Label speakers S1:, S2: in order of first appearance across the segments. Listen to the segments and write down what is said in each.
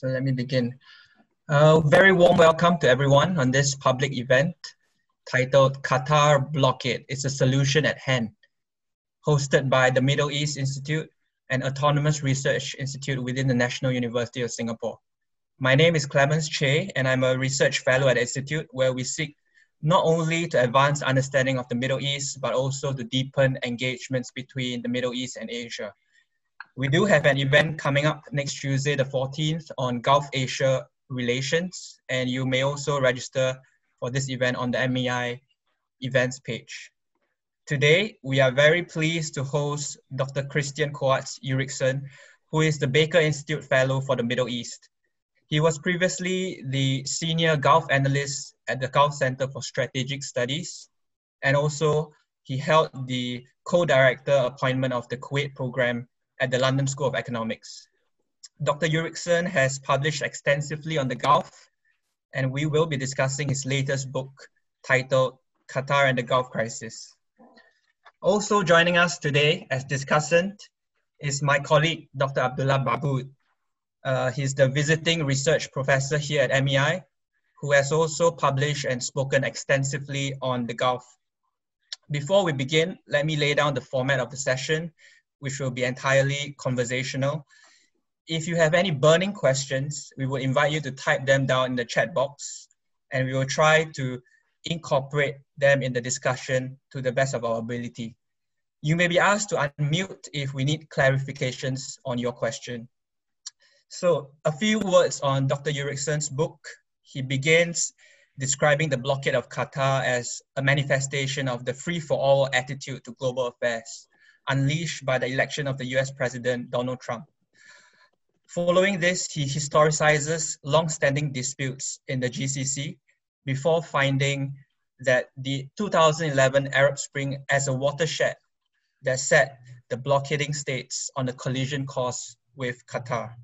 S1: So let me begin. Uh, very warm welcome to everyone on this public event titled Qatar Blockade is a Solution at Hand, hosted by the Middle East Institute, an autonomous research institute within the National University of Singapore. My name is Clemens Chay, and I'm a research fellow at the Institute where we seek not only to advance understanding of the Middle East, but also to deepen engagements between the Middle East and Asia. We do have an event coming up next Tuesday, the 14th, on Gulf Asia relations, and you may also register for this event on the MEI events page. Today, we are very pleased to host Dr. Kristian Coates Ulrichsen, who is the Baker Institute Fellow for the Middle East. He was previously the Senior Gulf Analyst at the Gulf Center for Strategic Studies, and also he held the co-director appointment of the Kuwait program at the London School of Economics. Dr. Ulrichsen has published extensively on the Gulf, and we will be discussing his latest book titled Qatar and the Gulf Crisis. Also joining us today as discussant is my colleague, Dr. Abdullah Baabood. Uh, he's the visiting research professor here at MEI, who has also published and spoken extensively on the Gulf. Before we begin, let me lay down the format of the session which will be entirely conversational. If you have any burning questions, we will invite you to type them down in the chat box and we will try to incorporate them in the discussion to the best of our ability. You may be asked to unmute if we need clarifications on your question. So a few words on Dr. Ulrichsen's book. He begins describing the blockade of Qatar as a manifestation of the free-for-all attitude to global affairs unleashed by the election of the US President Donald Trump. Following this, he historicizes long-standing disputes in the GCC before finding that the 2011 Arab Spring as a watershed that set the blockading states on a collision course with Qatar.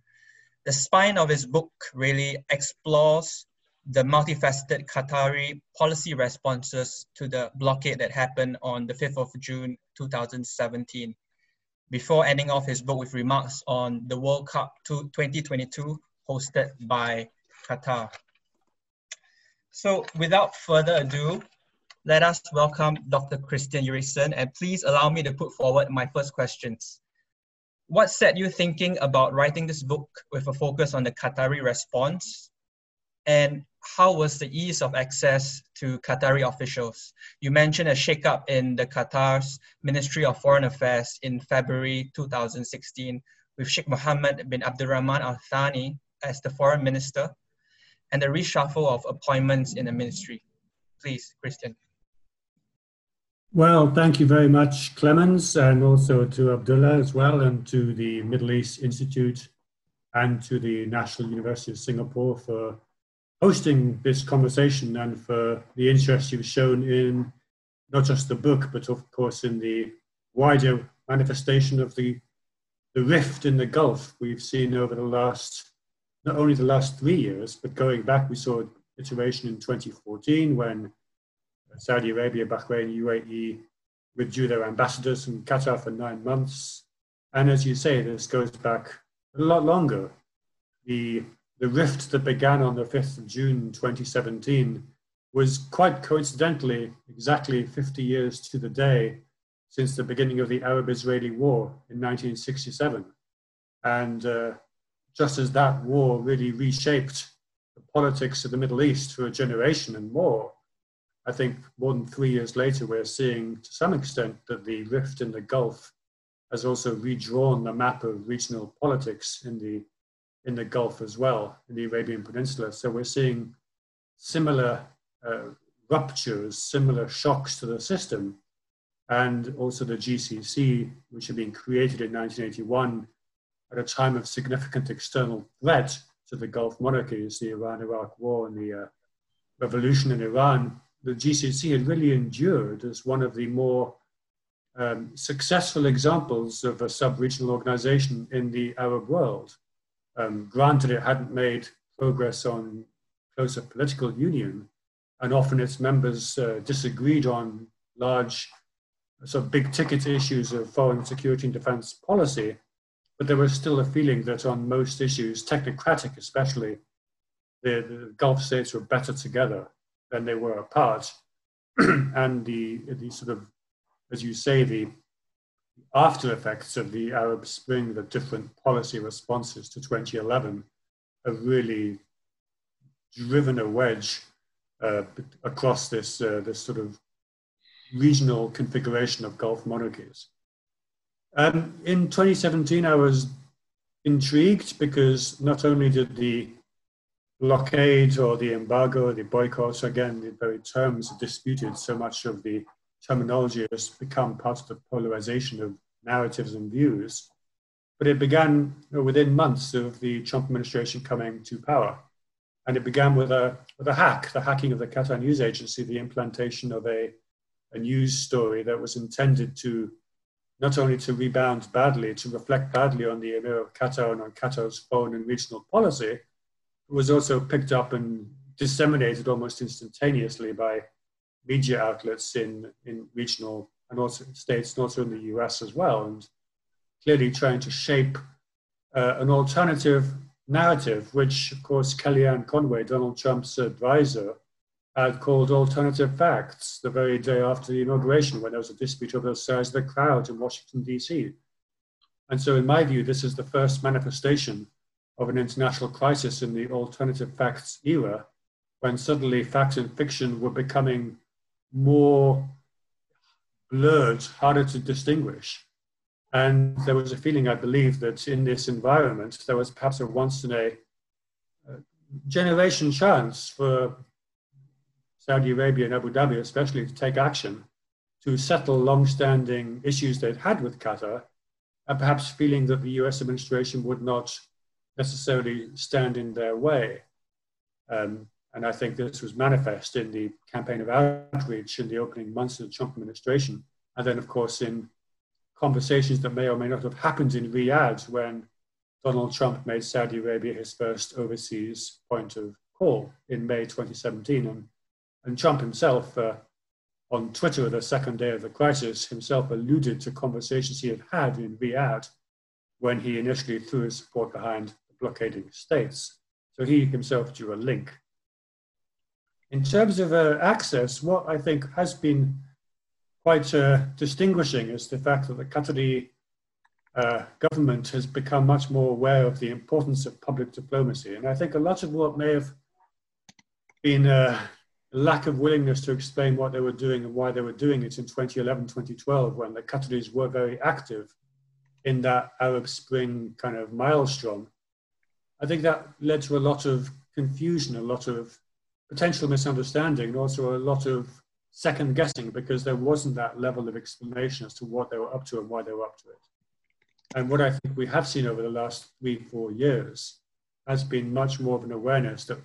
S1: The spine of his book really explores the multifaceted Qatari policy responses to the blockade that happened on the 5th of June 2017, before ending off his book with remarks on the World Cup 2022 hosted by Qatar. So without further ado, let us welcome Dr. Kristian Ulrichsen and please allow me to put forward my first questions. What set you thinking about writing this book with a focus on the Qatari response? And how was the ease of access to Qatari officials? You mentioned a shakeup in the Qatar's Ministry of Foreign Affairs in February 2016 with Sheikh Mohammed bin Abdurrahman Al Thani as the foreign minister and the reshuffle of appointments in the ministry. Please, Kristian.
S2: Well, thank you very much, Clemens, and also to Abdullah as well, and to the Middle East Institute and to the National University of Singapore for hosting this conversation and for the interest you've shown in not just the book, but of course in the wider manifestation of the, the rift in the Gulf we've seen over the last, not only the last three years, but going back, we saw a situation in 2014 when Saudi Arabia, Bahrain, UAE withdrew their ambassadors from Qatar for nine months. And as you say, this goes back a lot longer. The the rift that began on the 5th of June 2017 was quite coincidentally exactly 50 years to the day since the beginning of the Arab Israeli War in 1967. And uh, just as that war really reshaped the politics of the Middle East for a generation and more, I think more than three years later, we're seeing to some extent that the rift in the Gulf has also redrawn the map of regional politics in the in the Gulf as well, in the Arabian Peninsula. So we're seeing similar uh, ruptures, similar shocks to the system, and also the GCC, which had been created in 1981 at a time of significant external threat to the Gulf monarchies, the Iran-Iraq War and the uh, revolution in Iran. The GCC had really endured as one of the more um, successful examples of a sub-regional organization in the Arab world. Um, granted, it hadn't made progress on closer political union, and often its members uh, disagreed on large, sort of big ticket issues of foreign security and defense policy. but there was still a feeling that on most issues, technocratic especially, the, the Gulf states were better together than they were apart. and the, the sort of, as you say, the after effects of the Arab Spring, the different policy responses to 2011, have really driven a wedge uh, across this, uh, this sort of regional configuration of Gulf monarchies. Um, in 2017, I was intrigued because not only did the blockade or the embargo, the boycotts, again, the very terms disputed, so much of the terminology has become part of the polarization of narratives and views. But it began within months of the Trump administration coming to power. And it began with a, with a hack, the hacking of the Qatar News Agency, the implantation of a, a news story that was intended to not only to rebound badly, to reflect badly on the Emir of Qatar and on Qatar's foreign and regional policy, was also picked up and disseminated almost instantaneously by media outlets in, in regional and also states and also in the US as well, and clearly trying to shape uh, an alternative narrative, which, of course, Kellyanne Conway, Donald Trump's advisor, had called alternative facts the very day after the inauguration when there was a dispute over the size of the crowd in Washington, D.C. And so, in my view, this is the first manifestation of an international crisis in the alternative facts era when suddenly facts and fiction were becoming more blurred, harder to distinguish. And there was a feeling, I believe, that in this environment, there was perhaps a once in a uh, generation chance for Saudi Arabia and Abu Dhabi, especially, to take action to settle long-standing issues they'd had with Qatar, and perhaps feeling that the US administration would not necessarily stand in their way. Um, and I think this was manifest in the campaign of outreach in the opening months of the Trump administration. And then, of course, in conversations that may or may not have happened in Riyadh when Donald Trump made Saudi Arabia his first overseas point of call in May 2017. And, and Trump himself, uh, on Twitter the second day of the crisis, himself alluded to conversations he had had in Riyadh when he initially threw his support behind the blockading states. So he himself drew a link in terms of uh, access, what I think has been quite uh, distinguishing is the fact that the Qatari uh, government has become much more aware of the importance of public diplomacy. And I think a lot of what may have been uh, a lack of willingness to explain what they were doing and why they were doing it in 2011, 2012, when the Qataris were very active in that Arab Spring kind of maelstrom. I think that led to a lot of confusion, a lot of potential misunderstanding and also a lot of second guessing because there wasn't that level of explanation as to what they were up to and why they were up to it. And what I think we have seen over the last three, four years has been much more of an awareness that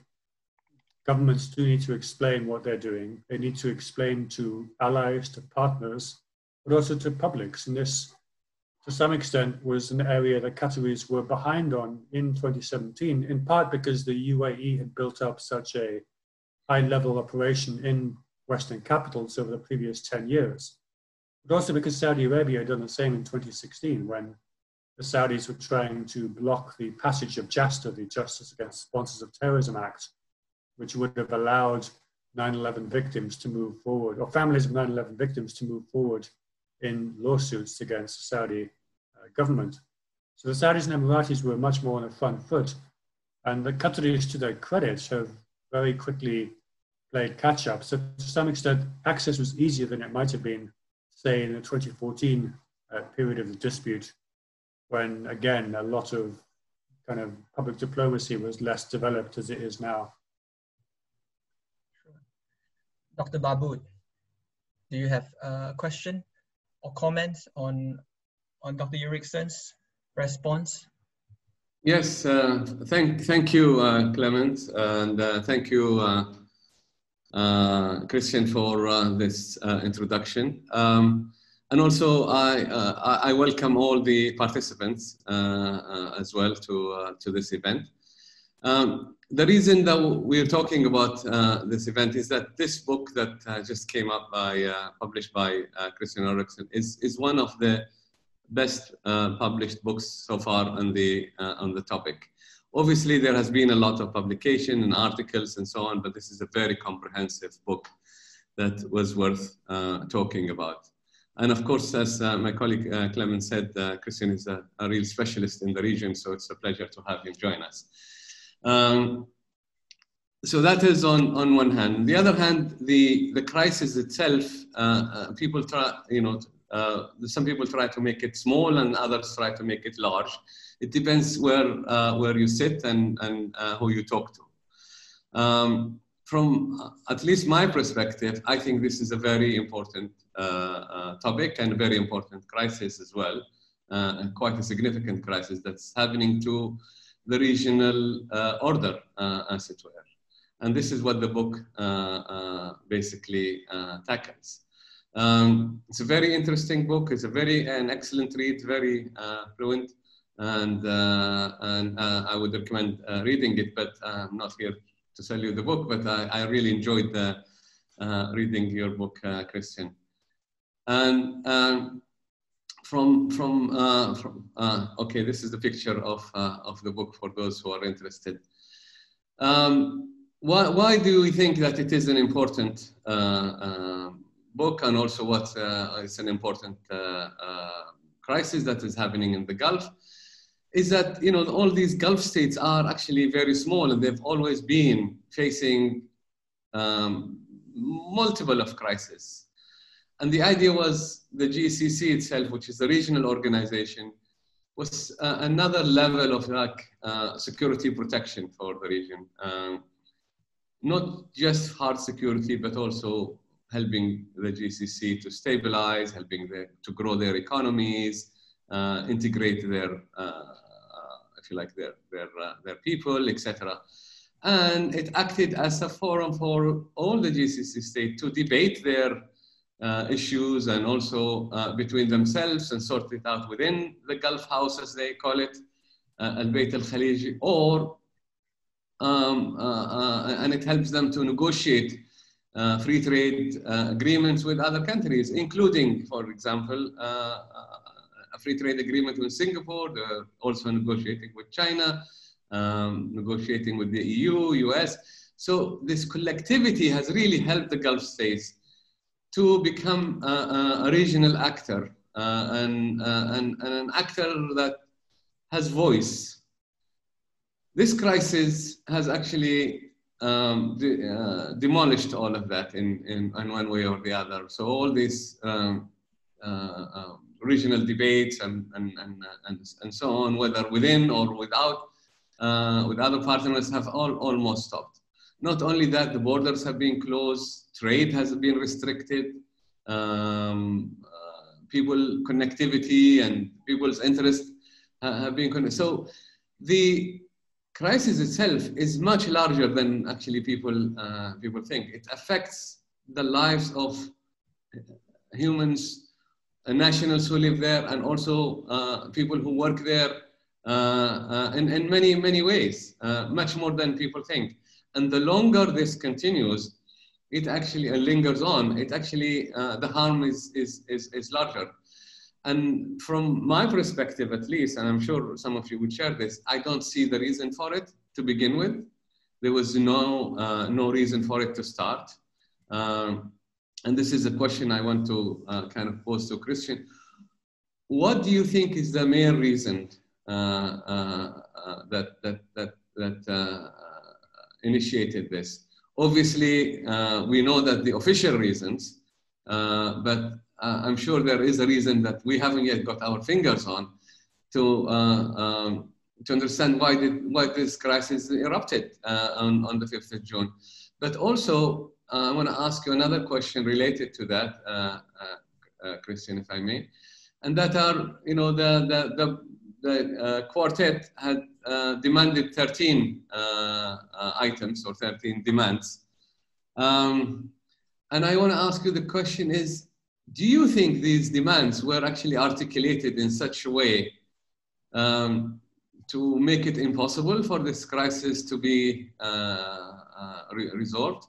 S2: governments do need to explain what they're doing. They need to explain to allies, to partners, but also to publics. And this, to some extent, was an area that Qataris were behind on in 2017, in part because the UAE had built up such a high level operation in Western capitals over the previous 10 years. But also because Saudi Arabia had done the same in 2016 when the Saudis were trying to block the passage of JASTA, the Justice Against Sponsors of Terrorism Act, which would have allowed 9 11 victims to move forward, or families of 9 11 victims to move forward in lawsuits against the Saudi uh, government. So the Saudis and Emiratis were much more on the front foot. And the Qataris, to their credit, have very quickly played catch up. So to some extent, access was easier than it might have been, say, in the 2014 uh, period of the dispute, when again a lot of kind of public diplomacy was less developed as it is now.
S1: Dr. Baabood, do you have a question or comments on on Dr. Ulrichsen's response?
S3: Yes, uh, thank thank you, uh, Clement, and uh, thank you. Uh, Kristian, for uh, this uh, introduction. Um, and also, I, I welcome all the participants as well to, to this event. Um, the reason that we're talking about uh, this event is that this book that uh, just came up by, uh, published by Kristian Ulrichsen is, is one of the best published books so far on the, on the topic. Obviously, there has been a lot of publication and articles and so on, but this is a very comprehensive book that was worth uh, talking about. And of course, as uh, my colleague uh, Clement said, uh, Kristian is a, a, real specialist in the region, so it's a pleasure to have him join us. Um, so that is on, on one hand. On the other hand, the, the crisis itself, uh, uh, people try, you know, some people try to make it small and others try to make it large. It depends where, where you sit and, and who you talk to. Um, from at least my perspective, I think this is a very important uh, uh, topic and a very important crisis as well, uh, and quite a significant crisis that's happening to the regional order, as it were. And this is what the book basically tackles. Um, it's a very interesting book. It's a very an excellent read, very fluent, and uh, and uh, I would recommend uh, reading it. But I'm not here to sell you the book, but I, I really enjoyed reading your book, Kristian. And um, from, from, uh, from uh, okay, this is the picture of, uh, of the book for those who are interested. Um, why, why do we think that it is an important uh, book and also what is an important crisis that is happening in the Gulf? Is that you know all these Gulf states are actually very small and they've always been facing um, multiple of crises and the idea was the GCC itself, which is the regional organization, was uh, another level of like uh, security protection for the region. Um, not just hard security, but also helping the GCC to stabilize, helping the, to grow their economies, uh, integrate their, uh, like, their, their, uh, their people, etc. And it acted as a forum for all the GCC states to debate their uh, issues and also uh, between themselves and sort it out within the Gulf House, as they call it, uh, Al Bayt al Khaliji, or um, uh, uh, and it helps them to negotiate uh, free trade agreements with other countries, including, for example, a free trade agreement with Singapore, They're also negotiating with China, um, negotiating with the EU, US. So this collectivity has really helped the Gulf states to become a, a regional actor uh, and, uh, and, and, an actor that has voice. This crisis has actually um, de uh, demolished all of that in, in, in, one way or the other. So all these um, uh, um, regional debates and, and, and, and, and so on, whether within or without, uh, with other partners have all, almost stopped. Not only that, the borders have been closed, trade has been restricted, um, uh, people connectivity and people's interest have been connected. So the crisis itself is much larger than actually people uh, people think. It affects the lives of humans, uh, nationals who live there, and also uh, people who work there uh, uh, in, in many many ways, much more than people think. And the longer this continues, it actually uh, lingers on. It actually, uh, the harm is, is, is, is larger. And from my perspective, at least, and I'm sure some of you would share this, I don't see the reason for it to begin with. There was no, uh, no reason for it to start. Um, and this is a question I want to uh, kind of pose to Kristian. What do you think is the main reason uh, uh, that, that, that, that initiated this? Obviously, uh, we know that the official reasons, uh, but uh, I'm sure there is a reason that we haven't yet got our fingers on to, uh, um, to understand why, did, why this crisis erupted uh, on, on the 5th of June. But also, uh, I want to ask you another question related to that, Kristian, if I may. And that are, you know, the, the, the, the quartet had uh, demanded 13 uh, uh, items or 13 demands. Um, and I want to ask you the question is, do you think these demands were actually articulated in such a way um, to make it impossible for this crisis to be uh, uh, re resolved?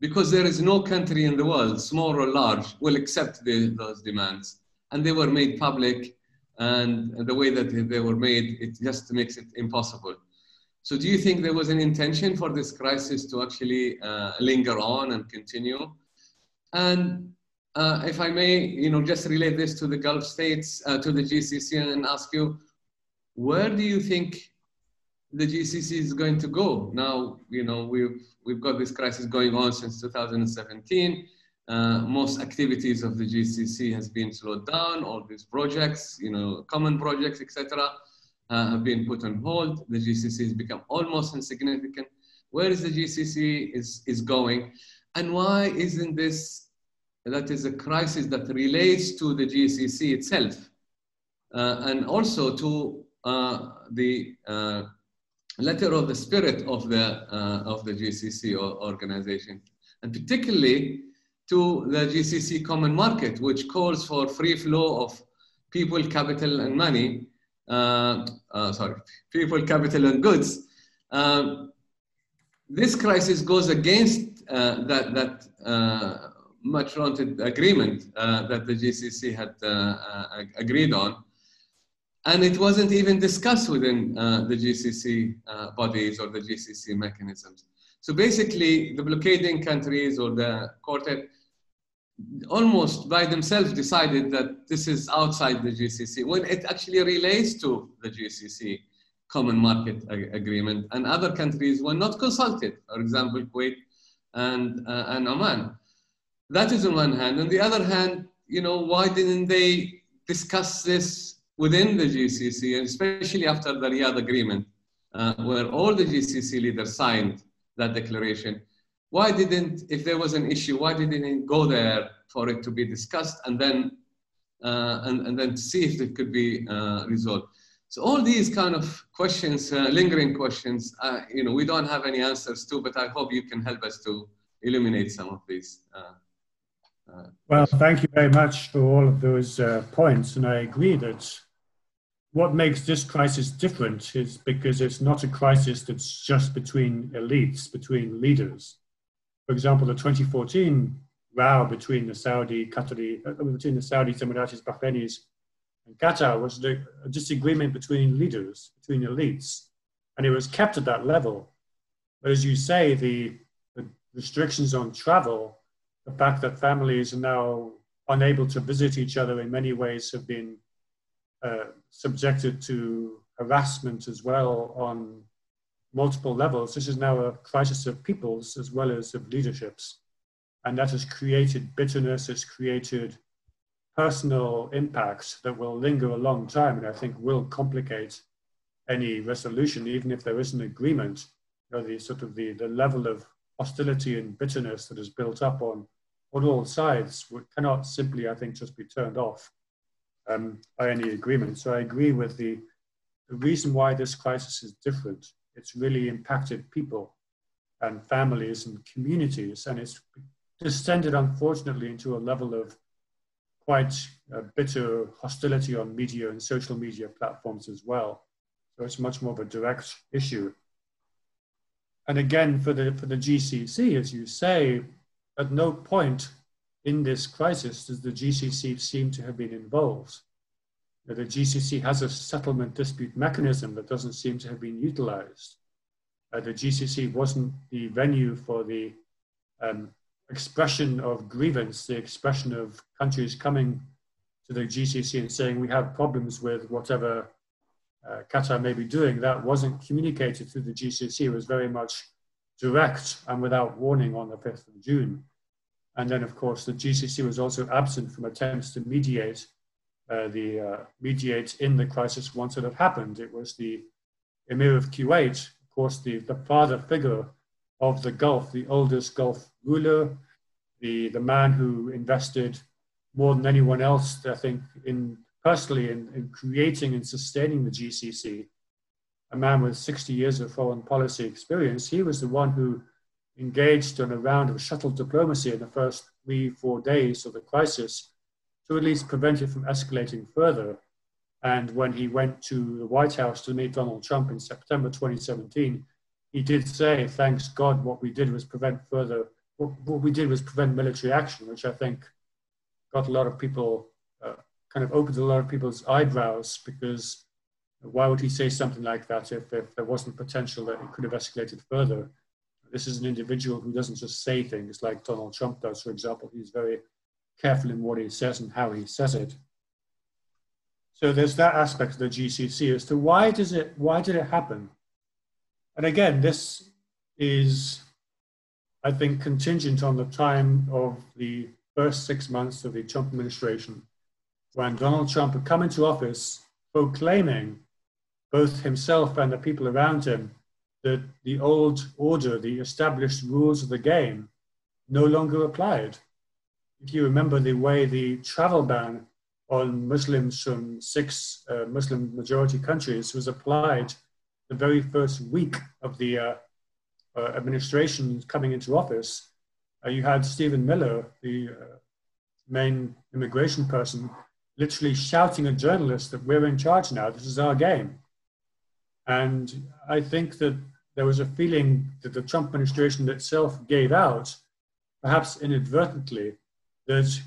S3: Because there is no country in the world, small or large, will accept the, those demands. And they were made public and the way that they were made, it just makes it impossible. So do you think there was an intention for this crisis to actually uh, linger on and continue? And uh, if I may, you know, just relate this to the Gulf states, uh, to the GCC and ask you, where do you think the GCC is going to go? Now, you know, we've, we've got this crisis going on since 2017. Uh, most activities of the GCC has been slowed down. All these projects, you know, common projects, etc., uh, have been put on hold. The GCC has become almost insignificant. Where is the GCC is, is going? And why isn't this, that is a crisis that relates to the GCC itself uh, and also to uh, the uh, letter of the spirit of the, uh, of the GCC organization. And particularly to the GCC common market, which calls for free flow of people, capital, and money. Uh, uh, sorry, people, capital, and goods. Um, this crisis goes against uh, that, that uh, much wanted agreement uh, that the GCC had uh, agreed on. And it wasn't even discussed within the GCC bodies or the GCC mechanisms. So basically, the blockading countries or the quartet almost by themselves decided that this is outside the GCC when it actually relates to the GCC common market ag agreement and other countries were not consulted, for example, Kuwait and, uh, and Oman. That is on one hand. On the other hand, you know, why didn't they discuss this within the GCC, and especially after the Riyadh agreement, uh, where all the GCC leaders signed that declaration? why didn't, if there was an issue, why didn't it go there for it to be discussed and then, uh, and, and then see if it could be uh, resolved? So all these kind of questions, uh, lingering questions, uh, you know, we don't have any answers to, but I hope you can help us to illuminate some of these. Uh,
S2: well, thank you very much for all of those points. And I agree that what makes this crisis different is because it's not a crisis that's just between elites, between leaders for example, the 2014 row between the Saudi, Qatari, uh, between the Saudis, Emiratis, Bahrainis, and Qatar was a disagreement between leaders, between elites, and it was kept at that level. But as you say, the, the restrictions on travel, the fact that families are now unable to visit each other in many ways have been uh, subjected to harassment as well on multiple levels. This is now a crisis of peoples as well as of leaderships. And that has created bitterness, it's created personal impacts that will linger a long time and I think will complicate any resolution, even if there is an agreement. You know, the sort of the, the level of hostility and bitterness that is built up on, on all sides cannot simply, I think, just be turned off um, by any agreement. So I agree with the, the reason why this crisis is different it's really impacted people and families and communities, and it's descended, unfortunately, into a level of quite bitter hostility on media and social media platforms as well. So it's much more of a direct issue. And again, for the, for the GCC, as you say, at no point in this crisis does the GCC seem to have been involved the GCC has a settlement dispute mechanism that doesn't seem to have been utilized. Uh, the GCC wasn't the venue for the um, expression of grievance, the expression of countries coming to the GCC and saying we have problems with whatever uh, Qatar may be doing. That wasn't communicated through the GCC. It was very much direct and without warning on the 5th of June. And then, of course, the GCC was also absent from attempts to mediate uh, the uh, mediate in the crisis once it had happened. It was the Emir of Kuwait, of course, the, the father figure of the Gulf, the oldest Gulf ruler, the, the man who invested more than anyone else, I think, in personally in, in creating and sustaining the GCC, a man with 60 years of foreign policy experience. He was the one who engaged in a round of shuttle diplomacy in the first three, four days of the crisis to at least prevent it from escalating further. And when he went to the White House to meet Donald Trump in September 2017, he did say, thanks God, what we did was prevent further, what, what we did was prevent military action, which I think got a lot of people uh, kind of opened a lot of people's eyebrows because why would he say something like that if, if there wasn't potential that it could have escalated further? This is an individual who doesn't just say things like Donald Trump does, for example. He's very careful in what he says and how he says it. So there's that aspect of the GCC as to why does it why did it happen? And again, this is, I think, contingent on the time of the first six months of the Trump administration, when Donald Trump had come into office proclaiming both himself and the people around him that the old order, the established rules of the game, no longer applied. If you remember the way the travel ban on Muslims from six uh, Muslim majority countries was applied the very first week of the uh, uh, administration coming into office. Uh, you had Stephen Miller, the uh, main immigration person, literally shouting at journalists that we're in charge now, this is our game. And I think that there was a feeling that the Trump administration itself gave out, perhaps inadvertently, that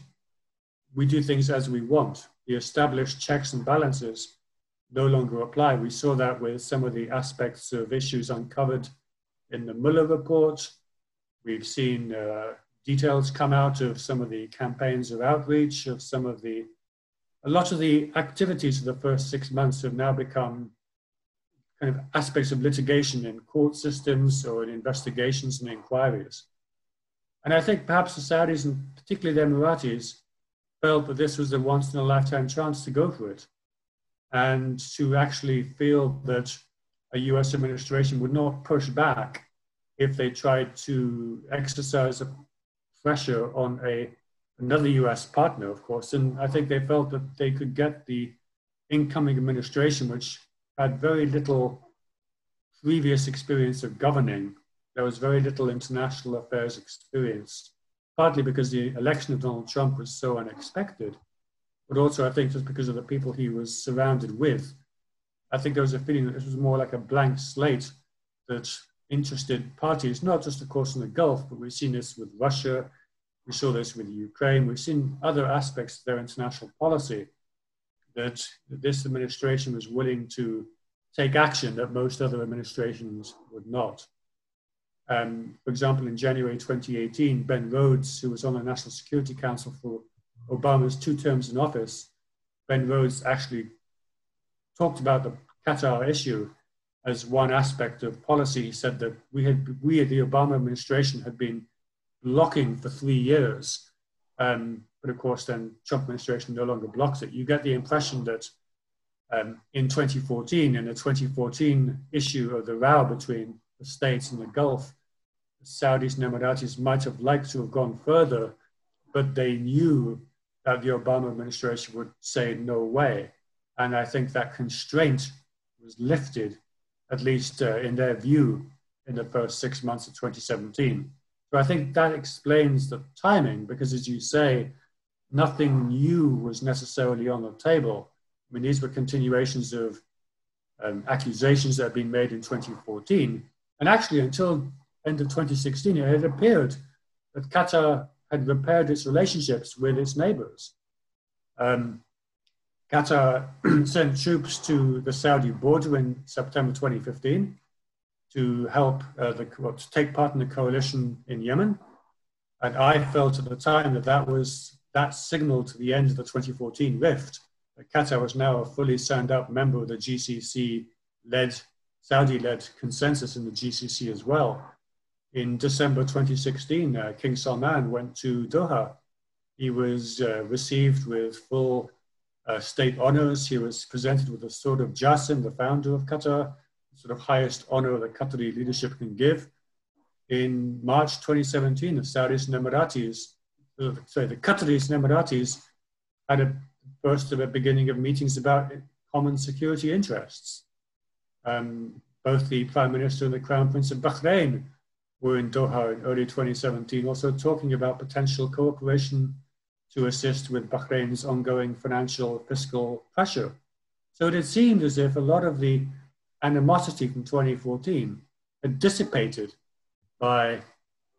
S2: we do things as we want. The established checks and balances no longer apply. We saw that with some of the aspects of issues uncovered in the Mueller report. We've seen uh, details come out of some of the campaigns of outreach, of some of the, a lot of the activities of the first six months have now become kind of aspects of litigation in court systems or in investigations and inquiries. And I think perhaps the Saudis and particularly the Emiratis felt that this was a once in a lifetime chance to go for it and to actually feel that a US administration would not push back if they tried to exercise pressure on a another US partner, of course. And I think they felt that they could get the incoming administration, which had very little previous experience of governing. There was very little international affairs experience, partly because the election of Donald Trump was so unexpected, but also I think just because of the people he was surrounded with. I think there was a feeling that this was more like a blank slate that interested parties, not just, of course, in the Gulf, but we've seen this with Russia, we saw this with Ukraine, we've seen other aspects of their international policy that this administration was willing to take action that most other administrations would not. Um, for example, in January 2018, Ben Rhodes, who was on the National Security Council for Obama's two terms in office, Ben Rhodes actually talked about the Qatar issue as one aspect of policy. He said that we had, we, the Obama administration, had been blocking for three years. Um, but of course, then Trump administration no longer blocks it. You get the impression that um, in 2014, in the 2014 issue of the row between the states and the Gulf, the Saudis and Emiratis might have liked to have gone further, but they knew that the Obama administration would say no way. And I think that constraint was lifted, at least uh, in their view, in the first six months of 2017. So I think that explains the timing, because as you say, nothing new was necessarily on the table. I mean, these were continuations of um, accusations that had been made in 2014. And actually, until end of 2016, it had appeared that Qatar had repaired its relationships with its neighbors. Um, Qatar sent troops to the Saudi border in September 2015 to help uh, the, well, to take part in the coalition in Yemen. And I felt at the time that that was that signal to the end of the 2014 rift That Qatar was now a fully signed up member of the GCC led, Saudi led consensus in the GCC as well. In December 2016, uh, King Salman went to Doha. He was uh, received with full uh, state honors. He was presented with the sword of Jassim, the founder of Qatar, sort of highest honor that Qatari leadership can give. In March 2017, the Saudis and Emiratis, uh, sorry, the Qataris and Emiratis had a first of a beginning of meetings about common security interests. Um, both the Prime Minister and the Crown Prince of Bahrain were in Doha in early 2017, also talking about potential cooperation to assist with Bahrain's ongoing financial fiscal pressure. So it had seemed as if a lot of the animosity from 2014 had dissipated by,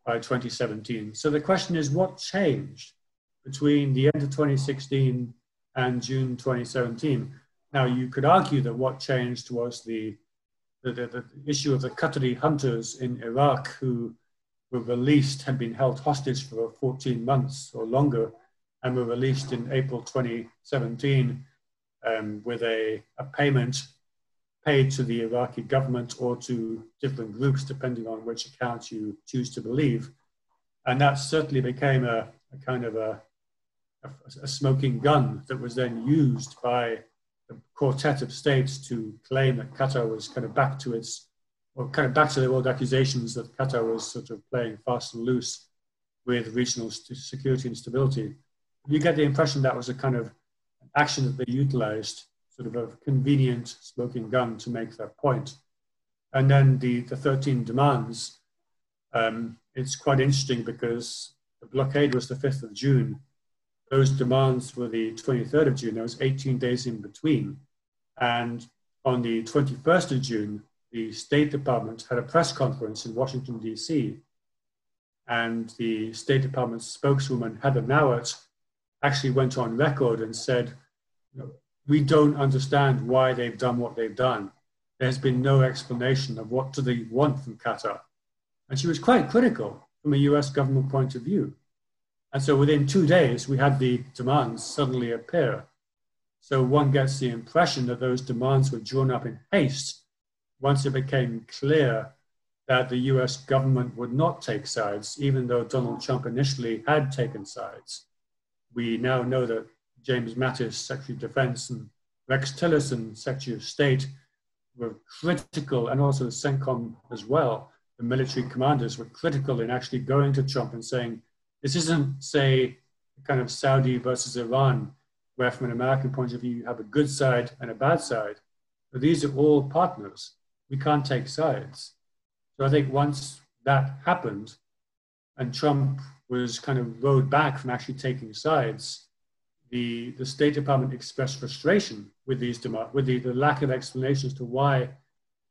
S2: by 2017. So the question is what changed between the end of 2016 and June 2017. Now, you could argue that what changed was the, the, the, the issue of the Qatari hunters in Iraq who were released, had been held hostage for 14 months or longer, and were released in April 2017 um, with a, a payment paid to the Iraqi government or to different groups, depending on which account you choose to believe. And that certainly became a, a kind of a, a, a, smoking gun that was then used by the quartet of states to claim that Qatar was kind of back to its, or kind of back to the old accusations that Qatar was sort of playing fast and loose with regional security and stability. You get the impression that was a kind of action that they utilized sort of a convenient smoking gun to make that point. And then the, the 13 demands, um, it's quite interesting because the blockade was the 5th of June. Those demands were the 23rd of June. There was 18 days in between. And on the 21st of June, the State Department had a press conference in Washington, D.C. And the State Department spokeswoman, Heather Nauert, actually went on record and said, we don't understand why they've done what they've done. There's been no explanation of what do they want from Qatar. And she was quite critical from a US government point of view. And so within two days, we had the demands suddenly appear. So one gets the impression that those demands were drawn up in haste once it became clear that the US government would not take sides, even though Donald Trump initially had taken sides. We now know that James Mattis, Secretary of Defense, and Rex Tillerson, Secretary of State, were critical, and also the CENTCOM as well, the military commanders were critical in actually going to Trump and saying, this isn't, say, kind of Saudi versus Iran, where from an American point of view, you have a good side and a bad side. But these are all partners. We can't take sides. So I think once that happened and Trump was kind of rode back from actually taking sides, the, the State Department expressed frustration with these with the, the lack of explanation as to why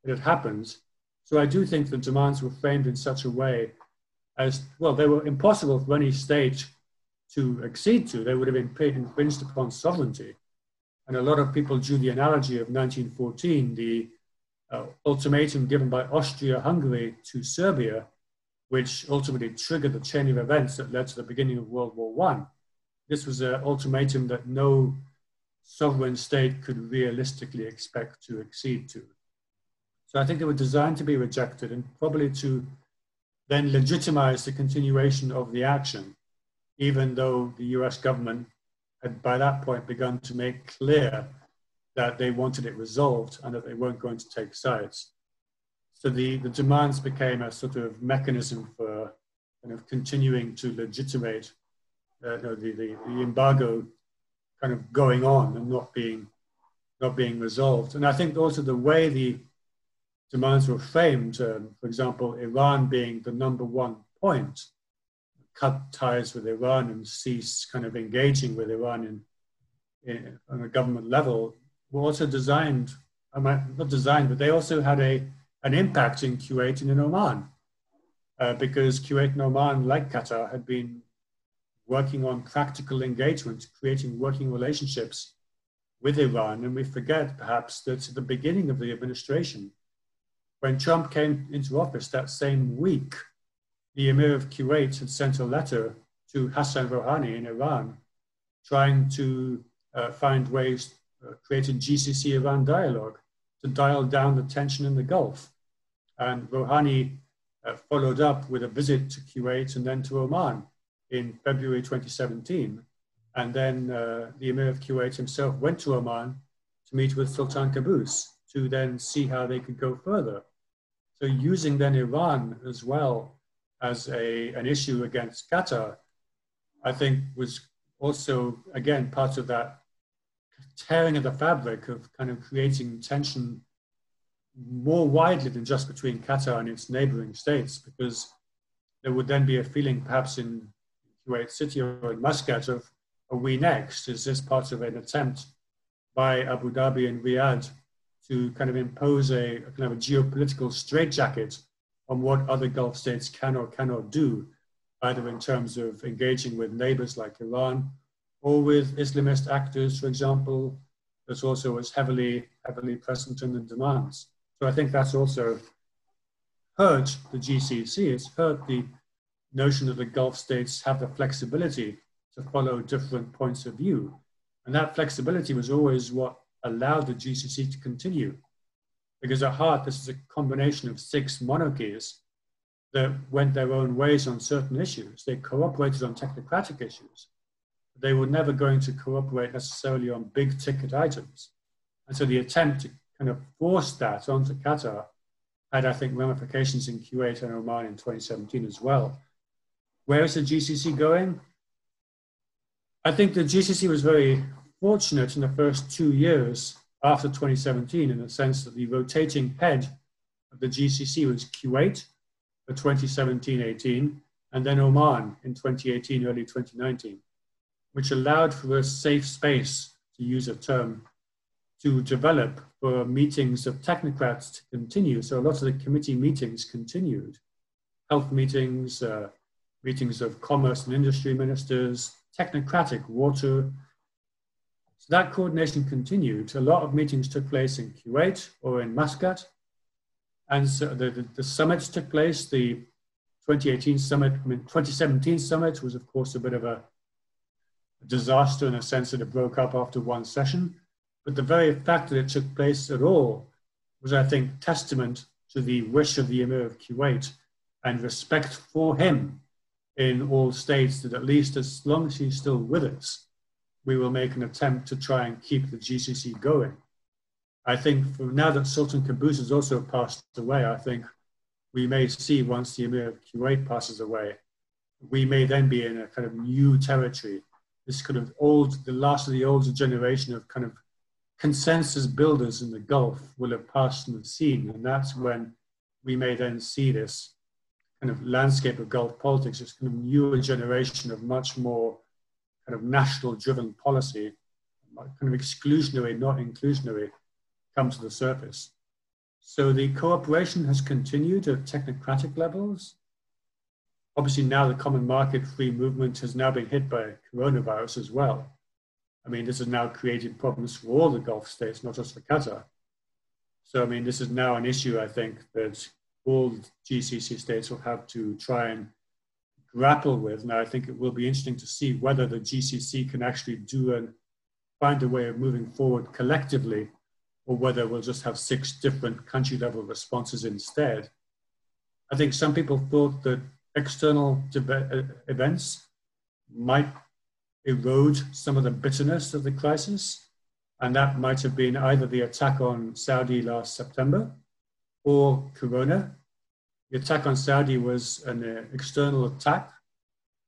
S2: it had happened. So I do think the demands were framed in such a way as, well, they were impossible for any state to accede to. They would have been infringed upon sovereignty. And a lot of people drew the analogy of 1914, the uh, ultimatum given by Austria-Hungary to Serbia, which ultimately triggered the chain of events that led to the beginning of World War One this was an ultimatum that no sovereign state could realistically expect to accede to. So I think they were designed to be rejected and probably to then legitimize the continuation of the action, even though the US government had by that point begun to make clear that they wanted it resolved and that they weren't going to take sides. So the, the demands became a sort of mechanism for kind of continuing to legitimate uh, the, the, the embargo kind of going on and not being not being resolved. And I think also the way the demands were framed, um, for example, Iran being the number one point, cut ties with Iran and cease kind of engaging with Iran in, in on a government level, were also designed, I might, not designed, but they also had a, an impact in Kuwait and in Oman. Uh, because Kuwait and Oman, like Qatar, had been working on practical engagement, creating working relationships with Iran. And we forget perhaps that at the beginning of the administration, when Trump came into office that same week, the Emir of Kuwait had sent a letter to Hassan Rouhani in Iran, trying to uh, find ways, uh, create a GCC Iran dialogue to dial down the tension in the Gulf. And Rouhani uh, followed up with a visit to Kuwait and then to Oman in February 2017. And then uh, the Emir of Kuwait himself went to Oman to meet with Sultan Qaboos to then see how they could go further. So using then Iran as well as a, an issue against Qatar, I think was also, again, part of that tearing of the fabric of kind of creating tension more widely than just between Qatar and its neighboring states, because there would then be a feeling perhaps in Kuwait City or in Muscat of are we next? Is this part of an attempt by Abu Dhabi and Riyadh to kind of impose a, a kind of a geopolitical straitjacket on what other Gulf states can or cannot do, either in terms of engaging with neighbors like Iran or with Islamist actors, for example, that also was heavily, heavily present in the demands. So I think that's also hurt the GCC. It's hurt the notion that the Gulf states have the flexibility to follow different points of view. And that flexibility was always what allowed the GCC to continue. Because at heart, this is a combination of six monarchies that went their own ways on certain issues. They cooperated on technocratic issues. They were never going to cooperate necessarily on big ticket items. And so the attempt to kind of force that onto Qatar had, I think, ramifications in Kuwait and Oman in 2017 as well. Where is the GCC going? I think the GCC was very fortunate in the first two years after 2017 in the sense that the rotating head of the GCC was Kuwait for 2017-18 and then Oman in 2018, early 2019, which allowed for a safe space, to use a term, to develop for meetings of technocrats to continue. So a lot of the committee meetings continued, health meetings, uh, meetings of commerce and industry ministers, technocratic water. So that coordination continued. A lot of meetings took place in Kuwait or in Muscat. And so the, the, the summits took place. The 2018 summit, I mean, 2017 summit was, of course, a bit of a disaster in a sense that it broke up after one session. But the very fact that it took place at all was, I think, testament to the wish of the Emir of Kuwait and respect for him in all states that at least as long as he's still with us, we will make an attempt to try and keep the GCC going. I think now that Sultan Qaboos has also passed away, I think we may see once the Emir of Kuwait passes away, we may then be in a kind of new territory. This kind of old, the last of the older generation of kind of consensus builders in the Gulf will have passed from the scene. And that's when we may then see this kind of landscape of Gulf politics, this kind of newer generation of much more kind of national driven policy, kind of exclusionary, not inclusionary, come to the surface. So the cooperation has continued at technocratic levels. Obviously now the common market free movement has now been hit by coronavirus as well. I mean, this has now created problems for all the Gulf states, not just for Qatar. So, I mean, this is now an issue, I think, that all GCC states will have to try and grapple with. Now, I think it will be interesting to see whether the GCC can actually do and find a way of moving forward collectively, or whether we'll just have six different country level responses instead. I think some people thought that external uh, events might erode some of the bitterness of the crisis. And that might have been either the attack on Saudi last September or Corona. The attack on Saudi was an uh, external attack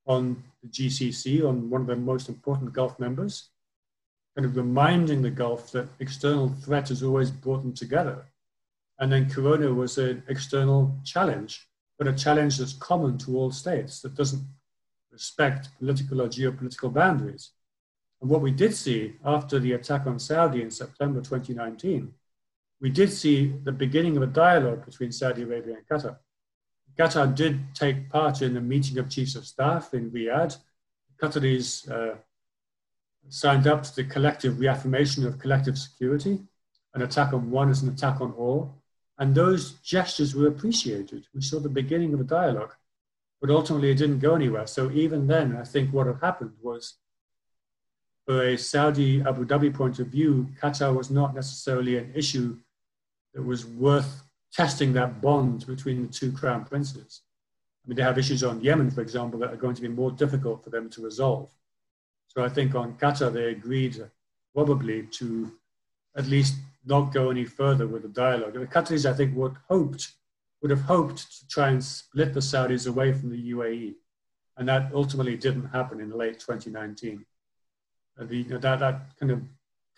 S2: on the GCC, on one of the most important Gulf members, kind of reminding the Gulf that external threat has always brought them together. And then Corona was an external challenge, but a challenge that's common to all states that doesn't respect political or geopolitical boundaries. And what we did see after the attack on Saudi in September 2019, we did see the beginning of a dialogue between Saudi Arabia and Qatar. Qatar did take part in a meeting of chiefs of staff in Riyadh. Qataris uh, signed up to the collective reaffirmation of collective security. An attack on one is an attack on all. And those gestures were appreciated. We saw the beginning of a dialogue but ultimately it didn't go anywhere. So even then, I think what had happened was, for a Saudi Abu Dhabi point of view, Qatar was not necessarily an issue that was worth testing that bond between the two crown princes. I mean, they have issues on Yemen, for example, that are going to be more difficult for them to resolve. So I think on Qatar, they agreed probably to at least not go any further with the dialogue. The Qataris, I think, would hoped would have hoped to try and split the Saudis away from the UAE. And that ultimately didn't happen in late 2019. The, that, that kind of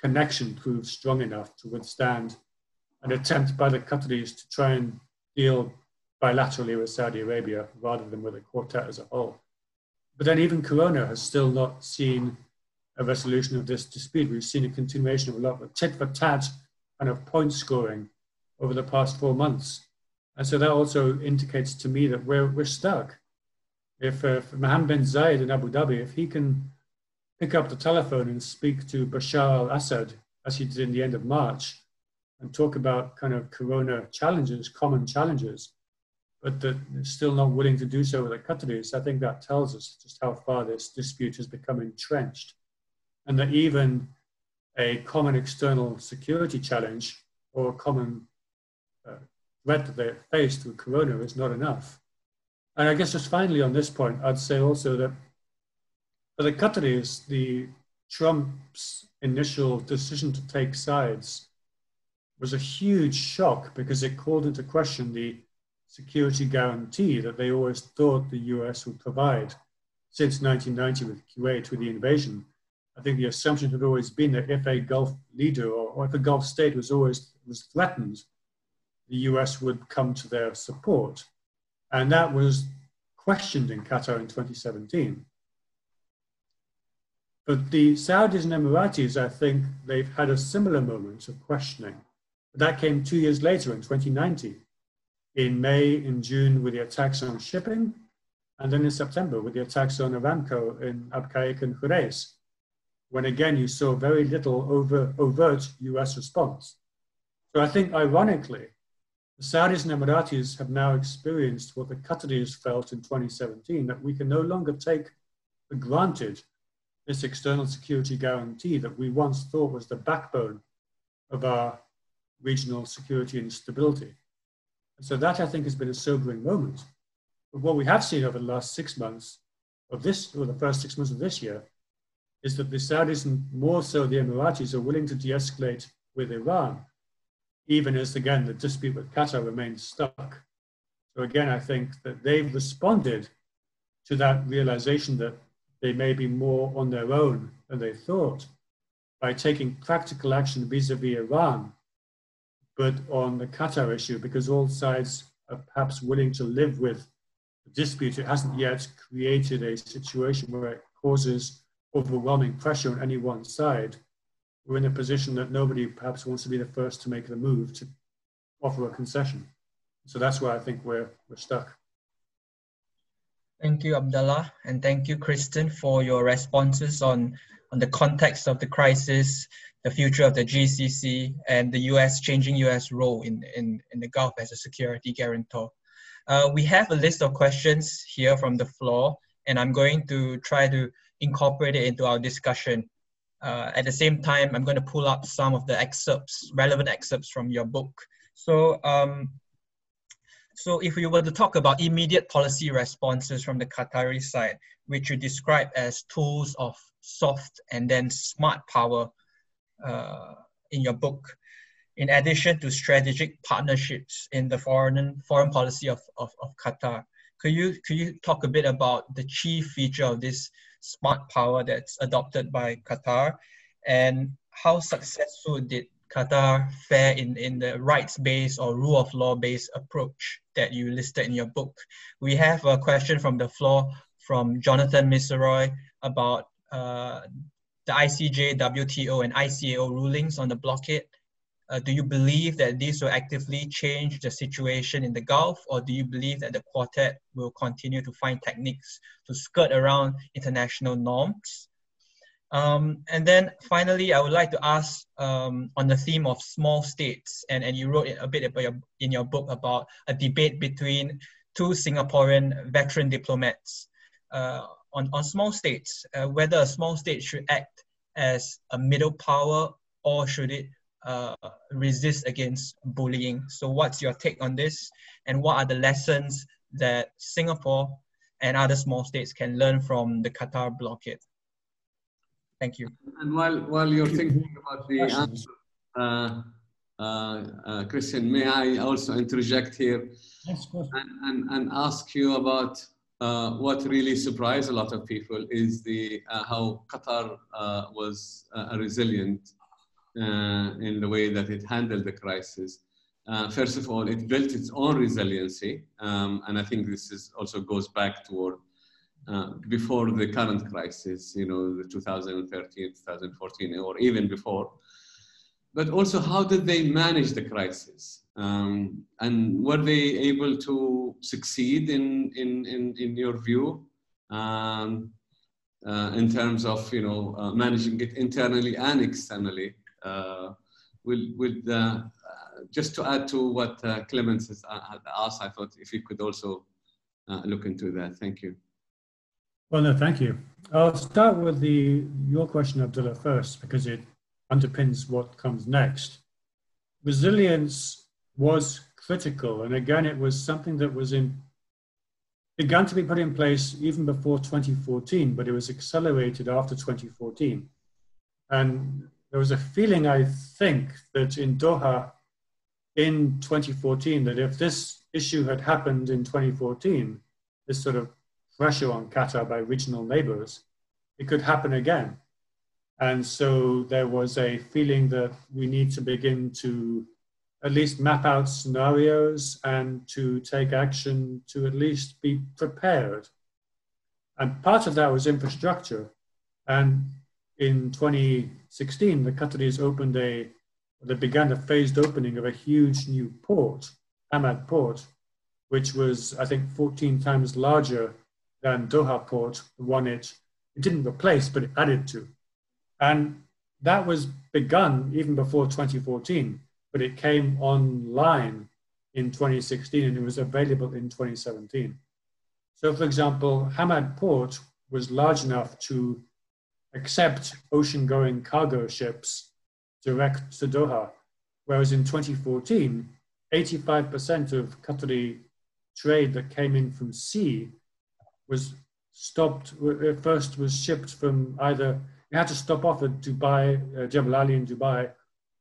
S2: connection proved strong enough to withstand an attempt by the Qataris to try and deal bilaterally with Saudi Arabia rather than with a quartet as a whole. But then even Corona has still not seen a resolution of this dispute. We've seen a continuation of a lot of tit for tat kind of point scoring over the past four months. And so that also indicates to me that we're, we're stuck. If, uh, if Mohammed bin Zayed in Abu Dhabi, if he can pick up the telephone and speak to Bashar al Assad, as he did in the end of March, and talk about kind of corona challenges, common challenges, but that they're still not willing to do so with the Qataris, I think that tells us just how far this dispute has become entrenched. And that even a common external security challenge or a common uh, threat that they face through corona is not enough. And I guess just finally on this point, I'd say also that for the Qataris, the Trump's initial decision to take sides was a huge shock because it called into question the security guarantee that they always thought the US would provide since 1990 with Kuwait, with the invasion. I think the assumption had always been that if a Gulf leader or, or if a Gulf state was always was threatened, the US would come to their support. And that was questioned in Qatar in 2017. But the Saudis and Emiratis, I think they've had a similar moment of questioning. That came two years later in 2019, in May and June with the attacks on shipping, and then in September with the attacks on Aramco in Abqaiq and Khurais, when again you saw very little over, overt US response. So I think ironically, the Saudis and Emiratis have now experienced what the Qataris felt in 2017, that we can no longer take for granted this external security guarantee that we once thought was the backbone of our regional security and stability. And so that I think has been a sobering moment. But what we have seen over the last six months of this, or the first six months of this year, is that the Saudis and more so the Emiratis are willing to de-escalate with Iran, even as again the dispute with Qatar remains stuck. So again, I think that they've responded to that realization that they may be more on their own than they thought by taking practical action vis-a-vis Iran but on the Qatar issue, because all sides are perhaps willing to live with the dispute, it hasn't yet created a situation where it causes overwhelming pressure on any one side. We're in a position that nobody perhaps wants to be the first to make the move to offer a concession. So that's why I think we're, we're stuck.
S1: Thank you, Abdullah, and thank you, Kristian, for your responses on, on the context of the crisis, the future of the GCC and the US changing US role in, in, in the Gulf as a security guarantor. Uh, we have a list of questions here from the floor, and I'm going to try to incorporate it into our discussion. Uh, at the same time, I'm going to pull up some of the excerpts, relevant excerpts from your book. So, um, so if we were to talk about immediate policy responses from the Qatari side, which you describe as tools of soft and then smart power in your book, in addition to strategic partnerships in the foreign foreign policy of, of, of Qatar. Could you could you talk a bit about the chief feature of this smart power that's adopted by Qatar, and how successful did Qatar fare in, in the rights-based or rule of law-based approach that you listed in your book? We have a question from the floor from Jonathan Miseroy about uh, the ICJ, WTO, and ICAO rulings on the blockade? Uh, do you believe that these will actively change the situation in the Gulf, or do you believe that the quartet will continue to find techniques to skirt around international norms? Um, and then finally, I would like to ask um, on the theme of small states, and, and you wrote a bit about your, in your book about a debate between two Singaporean veteran diplomats uh, on, on small states, uh, whether a small state should act as a middle power or should it uh, resist against bullying. So what's your take on this? And what are the lessons that Singapore and other small states can learn from the Qatar blockade? Thank you.
S3: And while, while you're thinking about the answer, uh, uh, uh, Kristian, may I also interject here
S2: yes,
S3: and, and, and ask you about uh, what really surprised a lot of people is the uh, how Qatar uh, was uh, resilient uh, in the way that it handled the crisis. First of all, it built its own resiliency, um, and I think this is also goes back toward before the current crisis, you know, the 2013, 2014, or even before. But also, how did they manage the crisis? Um, and were they able to succeed in, in, in, in your view? Um, uh, in terms of you know uh, managing it internally and externally. will will just to add to what Clemens has asked, I thought if you could also look into that. Thank you.
S2: Well, no, thank you. I'll start with the your question, Abdullah, first, because it underpins what comes next. Resilience was critical, and again, it was something that was in began to be put in place even before 2014, but it was accelerated after 2014. And there was a feeling, I think, that in Doha in 2014, that if this issue had happened in 2014, this sort of pressure on Qatar by regional neighbors, it could happen again. And so there was a feeling that we need to begin to at least map out scenarios and to take action to at least be prepared. And part of that was infrastructure. And in 2016, the Qataris opened a, they began the phased opening of a huge new port, Hamad Port, which was, I think, 14 times larger than Doha Port, the one it, it didn't replace, but it added to. And that was begun even before 2014 but it came online in 2016 and it was available in 2017. So, for example, Hamad Port was large enough to accept ocean going cargo ships direct to Doha, whereas in 2014, 85% of Qatari trade that came in from sea was stopped, first was shipped from either, you had to stop off at Dubai, uh, Jebel Ali in Dubai,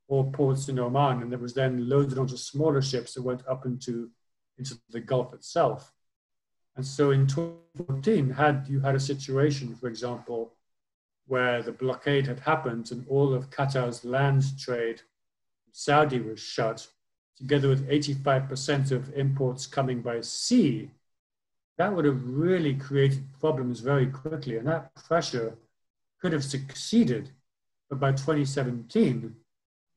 S2: or ports in Oman, and it was then loaded onto smaller ships that went up into, into the Gulf itself. And so in 2014, had you had a situation, for example, where the blockade had happened and all of Qatar's land trade, Saudi was shut, together with 85% of imports coming by sea, that would have really created problems very quickly. And that pressure could have succeeded. But by 2017,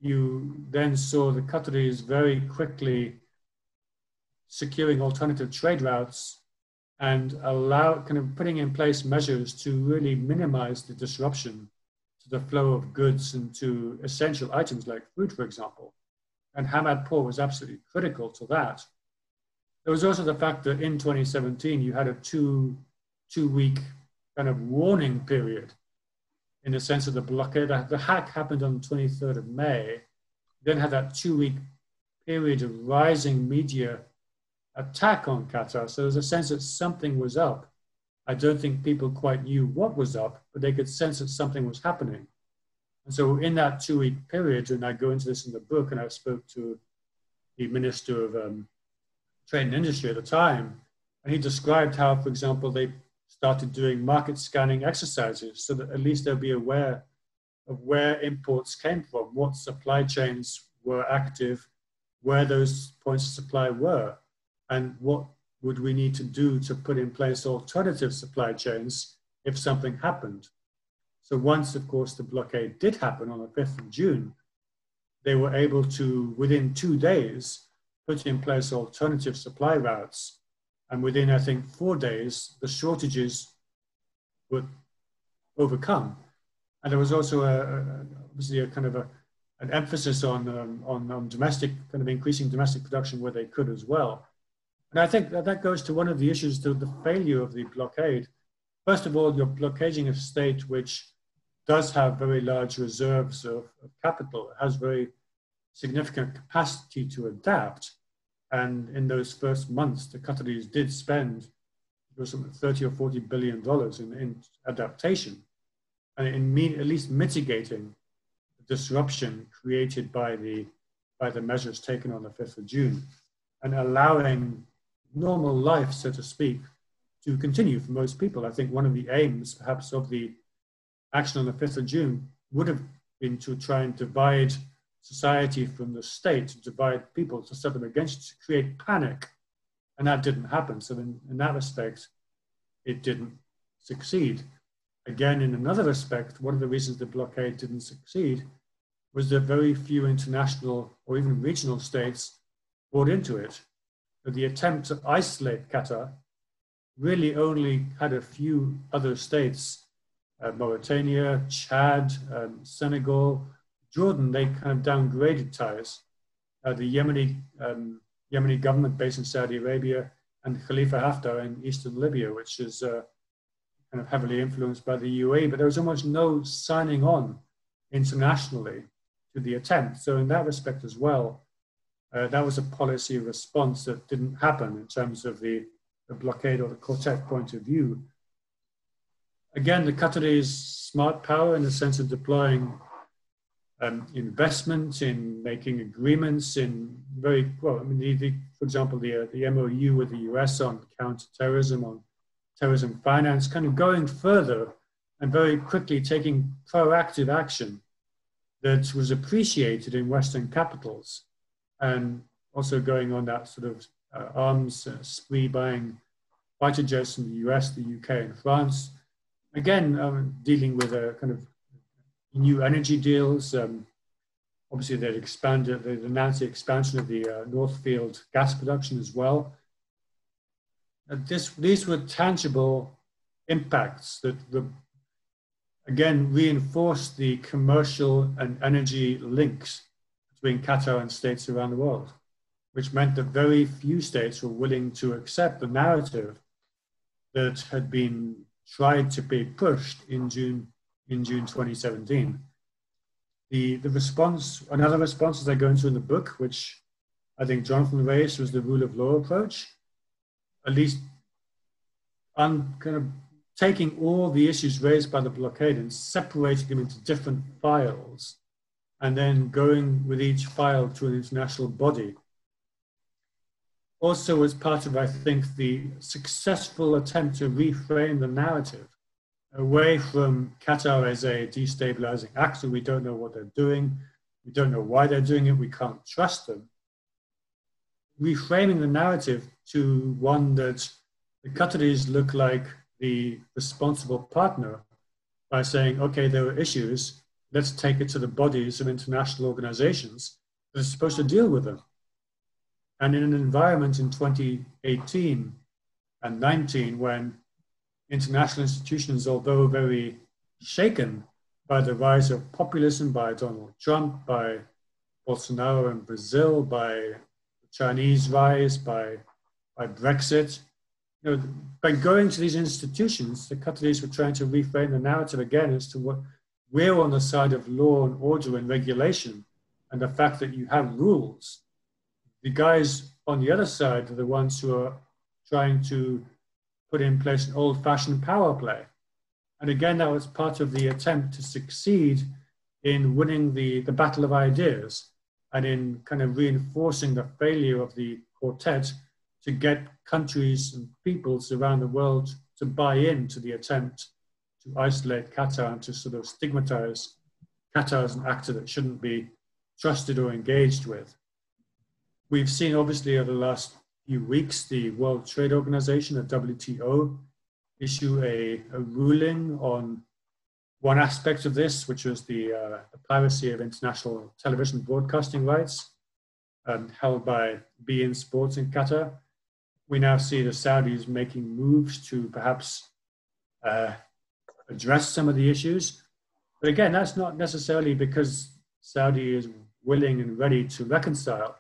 S2: you then saw the Qataris very quickly securing alternative trade routes and allow kind of putting in place measures to really minimize the disruption to the flow of goods and to essential items like food, for example. And Hamad Port was absolutely critical to that. There was also the fact that in 2017 you had a two two week kind of warning period in the sense of the blockade. The hack happened on the 23rd of May, then had that two week period of rising media attack on Qatar. So there's a sense that something was up. I don't think people quite knew what was up, but they could sense that something was happening. And so in that two week period, and I go into this in the book, and I spoke to the Minister of um, Trade and Industry at the time, and he described how, for example, they started doing market scanning exercises so that at least they'll be aware of where imports came from, what supply chains were active, where those points of supply were, and what would we need to do to put in place alternative supply chains if something happened. So once, of course, the blockade did happen on the 5th of June, they were able to, within two days, put in place alternative supply routes and within, I think, four days, the shortages were overcome. And there was also a, a obviously a kind of a, an emphasis on, um, on, on domestic, kind of increasing domestic production where they could as well. And I think that, that goes to one of the issues to the failure of the blockade. First of all, you're blockading a state which does have very large reserves of, of capital, has very significant capacity to adapt. And in those first months, the Qataris did spend it was 30 or 40 billion dollars in, in adaptation and in me, at least mitigating the disruption created by the by the measures taken on the 5th of June and allowing normal life, so to speak, to continue for most people. I think one of the aims, perhaps, of the action on the 5th of June would have been to try and divide society from the state, to divide people, to set them against, to create panic. And that didn't happen. So, in, in that respect, it didn't succeed. Again, in another respect, one of the reasons the blockade didn't succeed was that very few international or even regional states bought into it. But the attempt to isolate Qatar really only had a few other states uh, Mauritania, Chad, um, Senegal, Jordan, they kind of downgraded ties. Uh, the Yemeni, um, Yemeni government based in Saudi Arabia and Khalifa Haftar in eastern Libya, which is uh, kind of heavily influenced by the UAE, but there was almost no signing on internationally to the attempt. So in that respect as well, uh, that was a policy response that didn't happen in terms of the, the blockade or the quartet point of view. Again, the Qataris smart power in the sense of deploying um, investment, in making agreements, in very well. I mean, the, the, for example, the uh, the MOU with the US on counterterrorism, on terrorism finance, kind of going further and very quickly taking proactive action that was appreciated in Western capitals, and also going on that sort of uh, arms uh, spree buying fighter jets in the US, the UK, and France. Again, um, dealing with a kind of new energy deals. Um, obviously, they'd expanded, the expansion of the uh, North Field gas production as well. this, these were tangible impacts that, again, reinforced the commercial and energy links between Qatar and states around the world, which meant that very few states were willing to accept the narrative that had been tried to be pushed in June in June 2017. The, the response, another response that I go into in the book, which I think Jonathan raised, was the rule of law approach. At least I'm kind of taking all the issues raised by the blockade and separating them into different files and then going with each file to an international body. Also, as part of, I think, the successful attempt to reframe the narrative away from Qatar as a destabilizing actor. We don't know what they're doing. We don't know why they're doing it. We can't trust them. Reframing the narrative to one that the Qataris look like the responsible partner by saying, okay, there are issues, let's take it to the bodies of international organizations that are supposed to deal with them. And in an environment in 2018 and 19 when international institutions, although very shaken by the rise of populism by Donald Trump, by Bolsonaro in Brazil, by the Chinese rise, by, by Brexit. You know, by going to these institutions, the Qataris were trying to reframe the narrative again as to what we're on the side of law and order and regulation and the fact that you have rules. The guys on the other side are the ones who are trying to put in place an old fashioned power play. And again, that was part of the attempt to succeed in winning the, the battle of ideas and in kind of reinforcing the failure of the quartet to get countries and peoples around the world to buy into the attempt to isolate Qatar and to sort of stigmatize Qatar as an actor that shouldn't be trusted or engaged with. We've seen, obviously, over the last few weeks, the World Trade Organization, the WTO, issue a, a ruling on one aspect of this, which was the, uh, the piracy of international television broadcasting rights um, held by beIN Sports in Qatar. We now see the Saudis making moves to perhaps uh, address some of the issues. But again, that's not necessarily because Saudi is willing and ready to reconcile.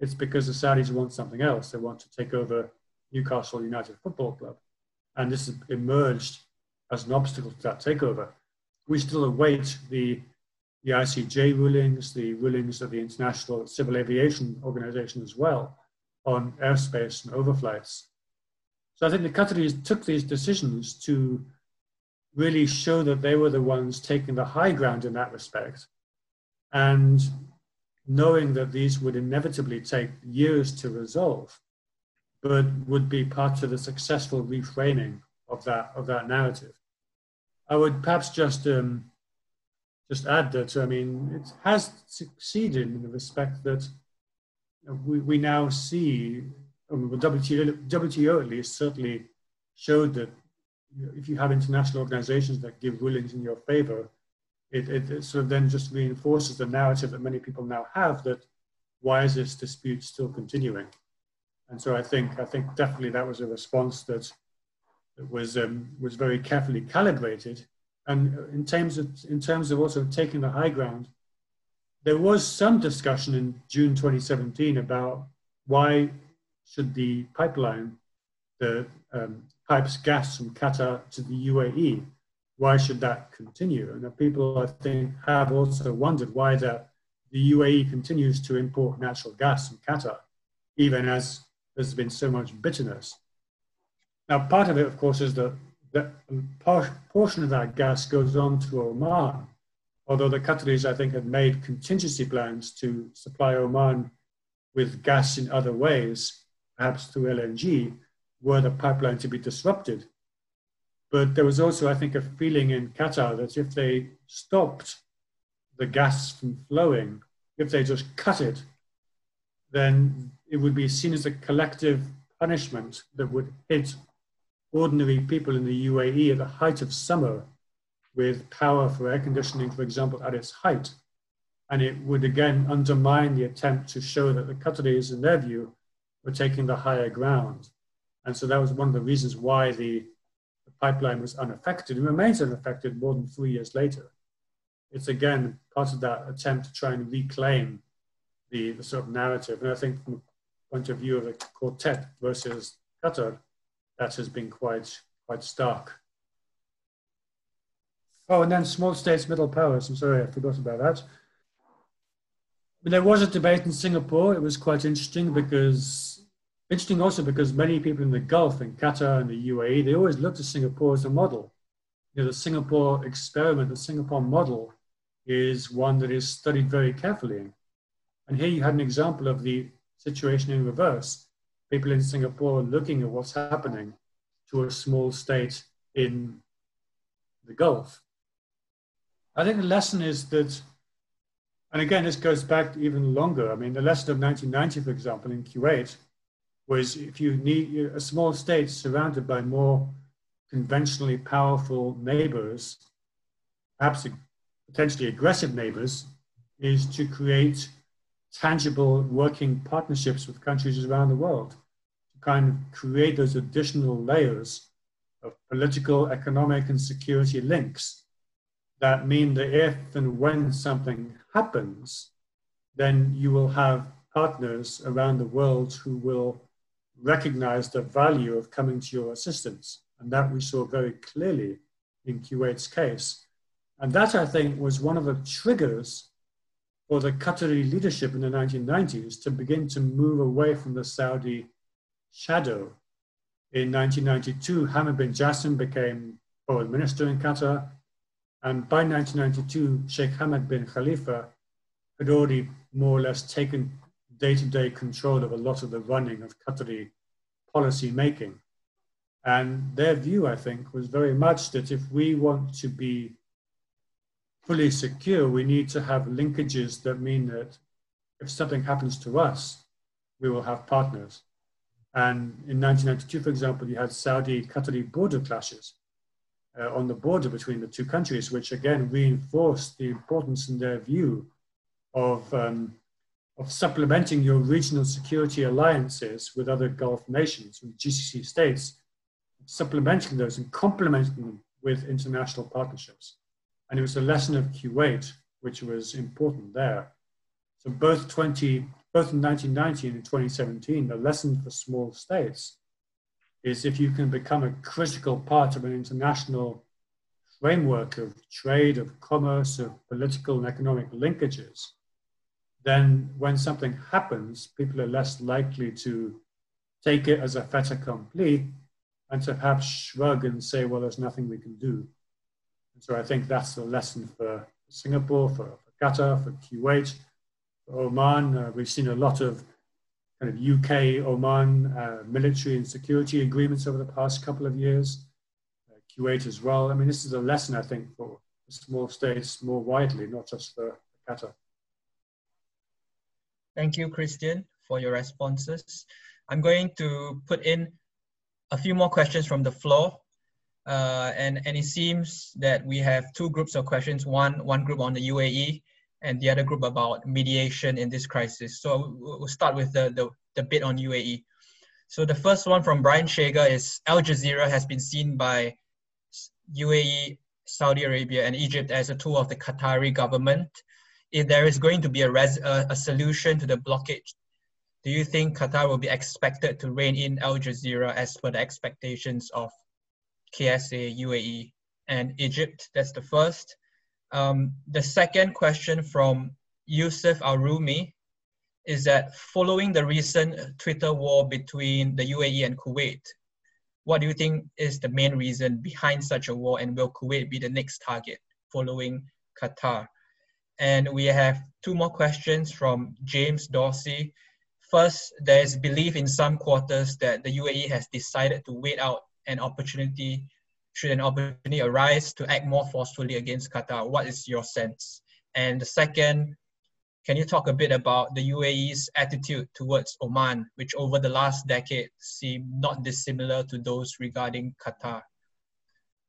S2: It's because the Saudis want something else. They want to take over Newcastle United Football Club. And this has emerged as an obstacle to that takeover. We still await the, the ICJ rulings, the rulings of the International Civil Aviation Organization as well on airspace and overflights. So I think the Qataris took these decisions to really show that they were the ones taking the high ground in that respect. And knowing that these would inevitably take years to resolve, but would be part of the successful reframing of that of that narrative. I would perhaps just um, just add that I mean it has succeeded in the respect that we, we now see WTO, WTO at least certainly showed that if you have international organizations that give rulings in your favor, it, it, it, sort of then just reinforces the narrative that many people now have that why is this dispute still continuing? And so I think I think definitely that was a response that, that was um, was very carefully calibrated And in terms of, in terms of also taking the high ground, there was some discussion in June 2017 about why should the pipeline, the um, pipes gas from Qatar to the UAE, why should that continue? And people, I think, have also wondered why the, the UAE continues to import natural gas from Qatar, even as there's been so much bitterness. Now, part of it, of course, is that that portion of that gas goes on to Oman, although the Qataris, I think, have made contingency plans to supply Oman with gas in other ways, perhaps through LNG, were the pipeline to be disrupted. But there was also, I think, a feeling in Qatar that if they stopped the gas from flowing, if they just cut it, then it would be seen as a collective punishment that would hit ordinary people in the UAE at the height of summer with power for air conditioning, for example, at its height. And it would again undermine the attempt to show that the Qataris, in their view, were taking the higher ground. And so that was one of the reasons why the, pipeline was unaffected and remains unaffected more than three years later. It's again part of that attempt to try and reclaim the, the sort of narrative. And I think from the point of view of the quartet versus Qatar, that has been quite, quite stark. Oh, and then small states, middle powers. I'm sorry, I forgot about that. But there was a debate in Singapore. It was quite interesting because, interesting also because many people in the Gulf, in Qatar and the UAE, they always look to Singapore as a model. You know, the Singapore experiment, the Singapore model is one that is studied very carefully. And here you had an example of the situation in reverse people in Singapore looking at what's happening to a small state in the Gulf. I think the lesson is that, and again, this goes back even longer. I mean, the lesson of 1990, for example, in Kuwait, was if you need a small state surrounded by more conventionally powerful neighbors, perhaps potentially aggressive neighbors, is to create tangible working partnerships with countries around the world to kind of create those additional layers of political, economic, and security links that mean that if and when something happens, then you will have partners around the world who will recognize the value of coming to your assistance. And that we saw very clearly in Kuwait's case. And that, I think, was one of the triggers for the Qatari leadership in the 1990s to begin to move away from the Saudi shadow. In 1992, Hamad bin Jassim became foreign minister in Qatar. And by 1992, Sheikh Hamad bin Khalifa had already more or less taken day to day control of a lot of the running of Qatari policy making. And their view, I think, was very much that if we want to be fully secure, we need to have linkages that mean that if something happens to us, we will have partners. And in 1992, for example, you had Saudi Qatari border clashes uh, on the border between the two countries, which again reinforced the importance in their view of, um, of supplementing your regional security alliances with other Gulf nations, with GCC states, supplementing those and complementing them with international partnerships. And it was a lesson of Kuwait, which was important there. So both 20, both in 1990 and in 2017, the lesson for small states is if you can become a critical part of an international framework of trade, of commerce, of political and economic linkages, then when something happens, people are less likely to take it as a fait accompli and to perhaps shrug and say, well, there's nothing we can do. And So I think that's a lesson for Singapore, for, for Qatar, for Kuwait, for Oman. Uh, we've seen a lot of kind of UK Oman uh, military and security agreements over the past couple of years. Uh, Kuwait as well. I mean, this is a lesson, I think, for small states more widely, not just for Qatar.
S1: Thank you, Kristian, for your responses. I'm going to put in a few more questions from the floor uh, and, and it seems that we have two groups of questions, one, one group on the UAE and the other group about mediation in this crisis. So we'll start with the, the, the bit on UAE. So the first one from Brian Shager is Al Jazeera has been seen by UAE Saudi Arabia and Egypt as a tool of the Qatari government. If there is going to be a, res- uh, a solution to the blockage, do you think Qatar will be expected to rein in Al Jazeera as per the expectations of KSA, UAE, and Egypt? That's the first. Um, the second question from Yusuf Al Rumi is that following the recent Twitter war between the UAE and Kuwait, what do you think is the main reason behind such a war and will Kuwait be the next target following Qatar? And we have two more questions from James Dorsey. First, there is belief in some quarters that the UAE has decided to wait out an opportunity should an opportunity arise to act more forcefully against Qatar. What is your sense? And the second, can you talk a bit about the UAE's attitude towards Oman, which over the last decade seemed not dissimilar to those regarding Qatar,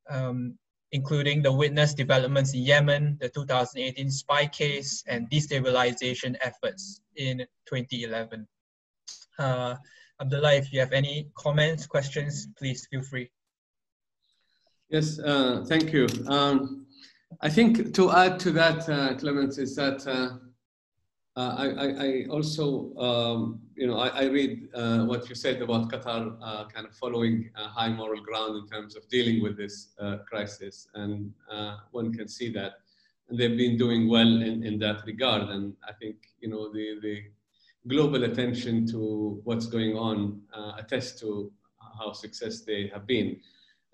S1: um, including the witness developments in Yemen, the 2018 spy case, and destabilization efforts in 2011? Uh, Abdullah, if you have any comments, questions, please feel free.
S3: Yes, uh, thank you. Um, I think to add to that, uh, Clemens, is that uh, uh, I, I, also, um, you know, I, I read uh, what you said about Qatar uh, kind of following a high moral ground in terms of dealing with this uh, crisis, and uh, one can see that, and they've been doing well in, in that regard. And I think, you know, the, the global attention to what's going on uh, attests to how successful they have been,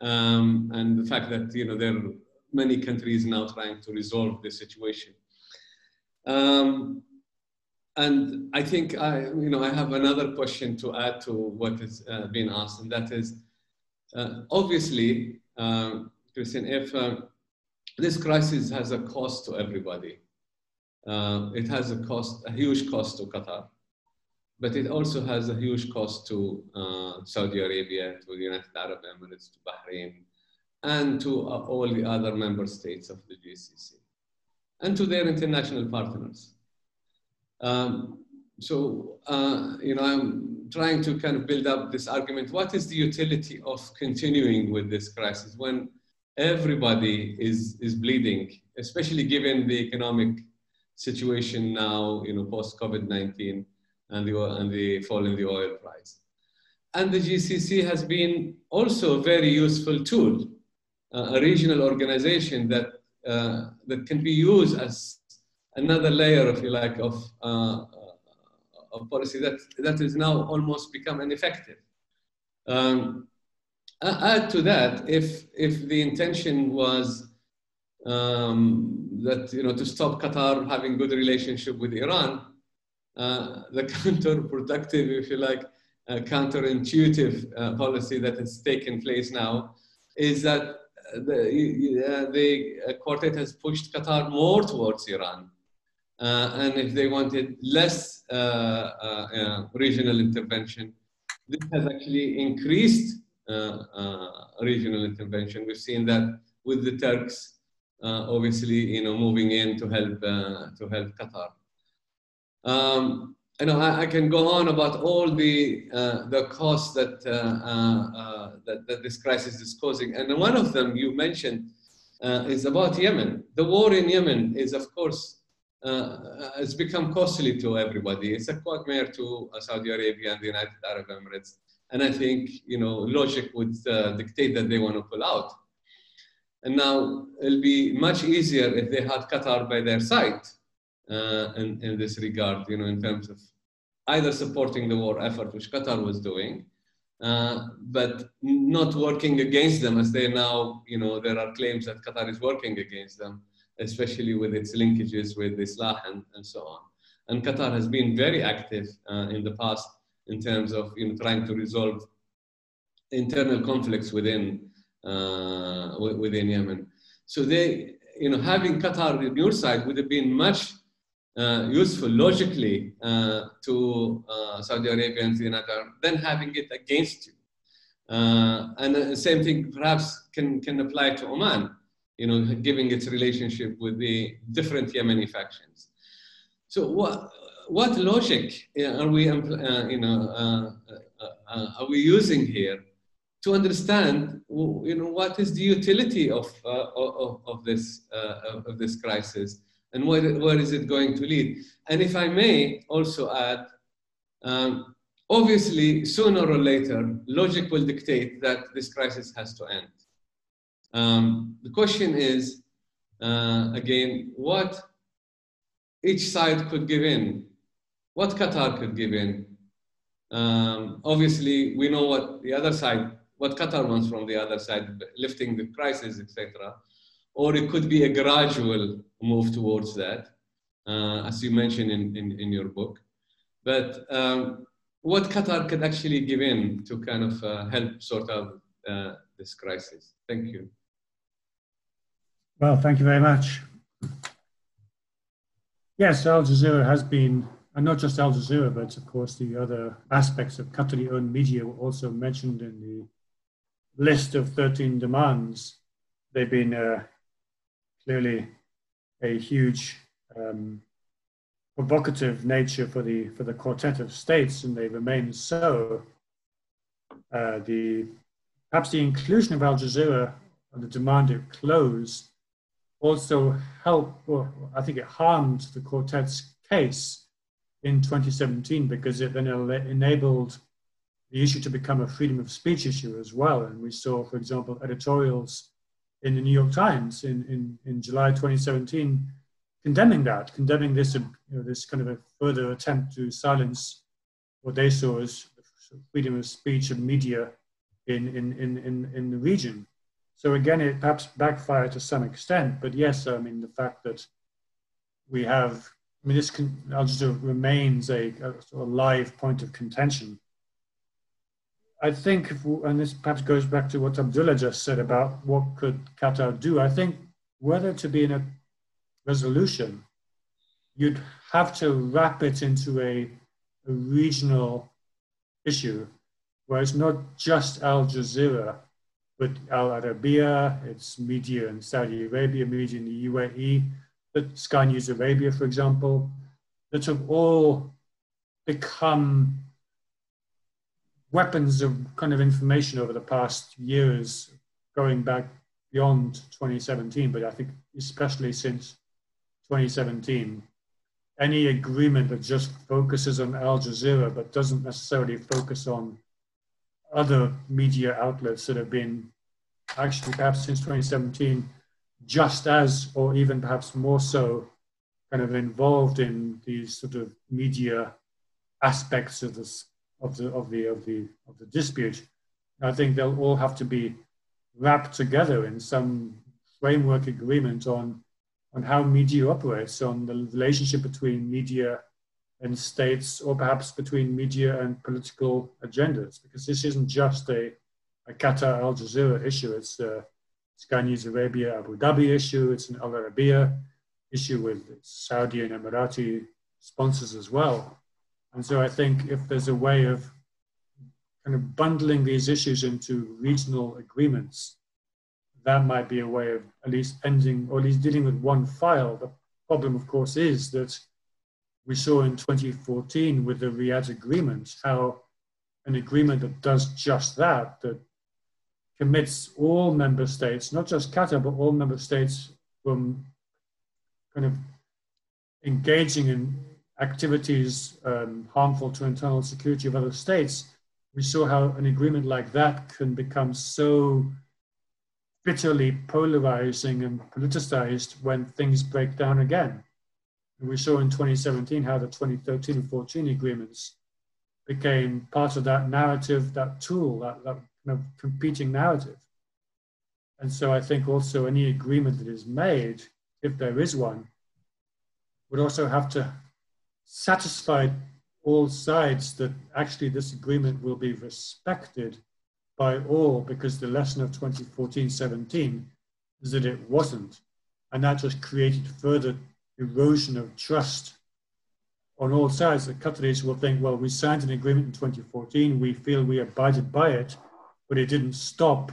S3: um, and the fact that you know there are many countries now trying to resolve the situation. Um, and I think I, you know, I have another question to add to what has uh, been asked, and that is, uh, obviously, uh, Kristian, if uh, this crisis has a cost to everybody, uh, it has a cost, a huge cost to Qatar, but it also has a huge cost to uh, Saudi Arabia, to the United Arab Emirates, to Bahrain, and to all the other member states of the GCC, and to their international partners. Um, so, uh, you know, I'm trying to kind of build up this argument. What is the utility of continuing with this crisis when everybody is, is bleeding, especially given the economic situation now, you know, post COVID-19 and the, and the fall in the oil price. And the GCC has been also a very useful tool, uh, a regional organization that, uh, that can be used as another layer, if you like, of, uh, of policy that, that is now almost become ineffective. Um, add to that, if, if the intention was um, that, you know, to stop Qatar having good relationship with Iran, uh, the counterproductive, if you like, uh, counterintuitive uh, policy that has taken place now is that the, uh, the quartet has pushed Qatar more towards Iran uh, and if they wanted less uh, uh, regional intervention, this has actually increased regional intervention. We've seen that with the Turks, obviously, you know, moving in to help to help Qatar. Um, you know, I, I, can go on about all the uh, the costs that, uh, uh, that, that this crisis is causing, and one of them you mentioned is about Yemen. The war in Yemen is, of course, uh, it's become costly to everybody. It's a quagmire to uh, Saudi Arabia and the United Arab Emirates. And I think, you know, logic would uh, dictate that they want to pull out. And now it'll be much easier if they had Qatar by their side uh, in, in this regard, you know, in terms of either supporting the war effort, which Qatar was doing, uh, but not working against them as they now, you know, there are claims that Qatar is working against them especially with its linkages with Islah and, and so on. And Qatar has been very active uh, in the past in terms of you know, trying to resolve internal conflicts within, uh, within Yemen. So they, you know, having Qatar on your side would have been much uh, useful logically uh, to uh, Saudi Arabia and the Arab than having it against you. Uh, and the same thing perhaps can, can apply to Oman you know, giving its relationship with the different Yemeni factions. So what, what logic are we, uh, you know, uh, uh, uh, are we using here to understand you know, what is the utility of, uh, of, of, this, of this crisis and where, where is it going to lead. And if I may also add, um, obviously, sooner or later, logic will dictate that this crisis has to end. Um, the question is, uh, again, what each side could give in, what Qatar could give in. Um, obviously, we know what the other side, what Qatar wants from the other side, lifting the crisis, etc. Or it could be a gradual move towards that, uh, as you mentioned in, in, in, your book. But um, what Qatar could actually give in to kind of uh, help sort out uh, this crisis? Thank you.
S2: Well, thank you very much. Yes, Al Jazeera has been, and not just Al Jazeera, but of course the other aspects of Qatari owned media were also mentioned in the list of 13 demands. They've been uh, clearly a huge um, provocative nature for the, for the quartet of states, and they remain so. Uh, the, perhaps the inclusion of Al Jazeera and the demand it close also helped, or I think it harmed the quartet's case in 2017 because it then enabled the issue to become a freedom of speech issue as well. And we saw, for example, editorials in the New York Times in, in, in July 2017 condemning that, condemning this, you know, this kind of a further attempt to silence what they saw as freedom of speech and media in, in, in, in, in the region. So again, it perhaps backfired to some extent, but yes, I mean, the fact that we have, I mean, this can, Al Jazeera remains a, a, sort of live point of contention. I think, and this perhaps goes back to what Abdullah just said about what could Qatar do. I think whether to be in a resolution, you'd have to wrap it into a, a regional issue where it's not just Al Jazeera with Al Arabiya, it's media in Saudi Arabia, media in the UAE, but Sky News Arabia, for example, that have all become weapons of kind of information over the past years, going back beyond 2017, but I think especially since 2017. Any agreement that just focuses on Al Jazeera but doesn't necessarily focus on other media outlets that have been actually perhaps since 2017 just as or even perhaps more so kind of involved in these sort of media aspects of this of the of the of the of the dispute. I think they'll all have to be wrapped together in some framework agreement on on how media operates on the relationship between media and states, or perhaps between media and political agendas, because this isn't just a, a Qatar Al Jazeera issue, it's a Sky News Arabia Abu Dhabi issue, it's an Al Arabiya issue with Saudi and Emirati sponsors as well. And so I think if there's a way of kind of bundling these issues into regional agreements, that might be a way of at least ending or at least dealing with one file. The problem, of course, is that we saw in 2014 with the Riyadh agreement how an agreement that does just that, that commits all member states, not just Qatar, but all member states from kind of engaging in activities um, harmful to internal security of other states. We saw how an agreement like that can become so bitterly polarizing and politicized when things break down again. And we saw in 2017 how the 2013 and 14 agreements became part of that narrative, that tool, that, that kind of competing narrative. And so I think also any agreement that is made, if there is one, would also have to satisfy all sides that actually this agreement will be respected by all because the lesson of 2014 17 is that it wasn't. And that just created further erosion of trust on all sides. The Qataris will think, well, we signed an agreement in 2014, we feel we abided by it, but it didn't stop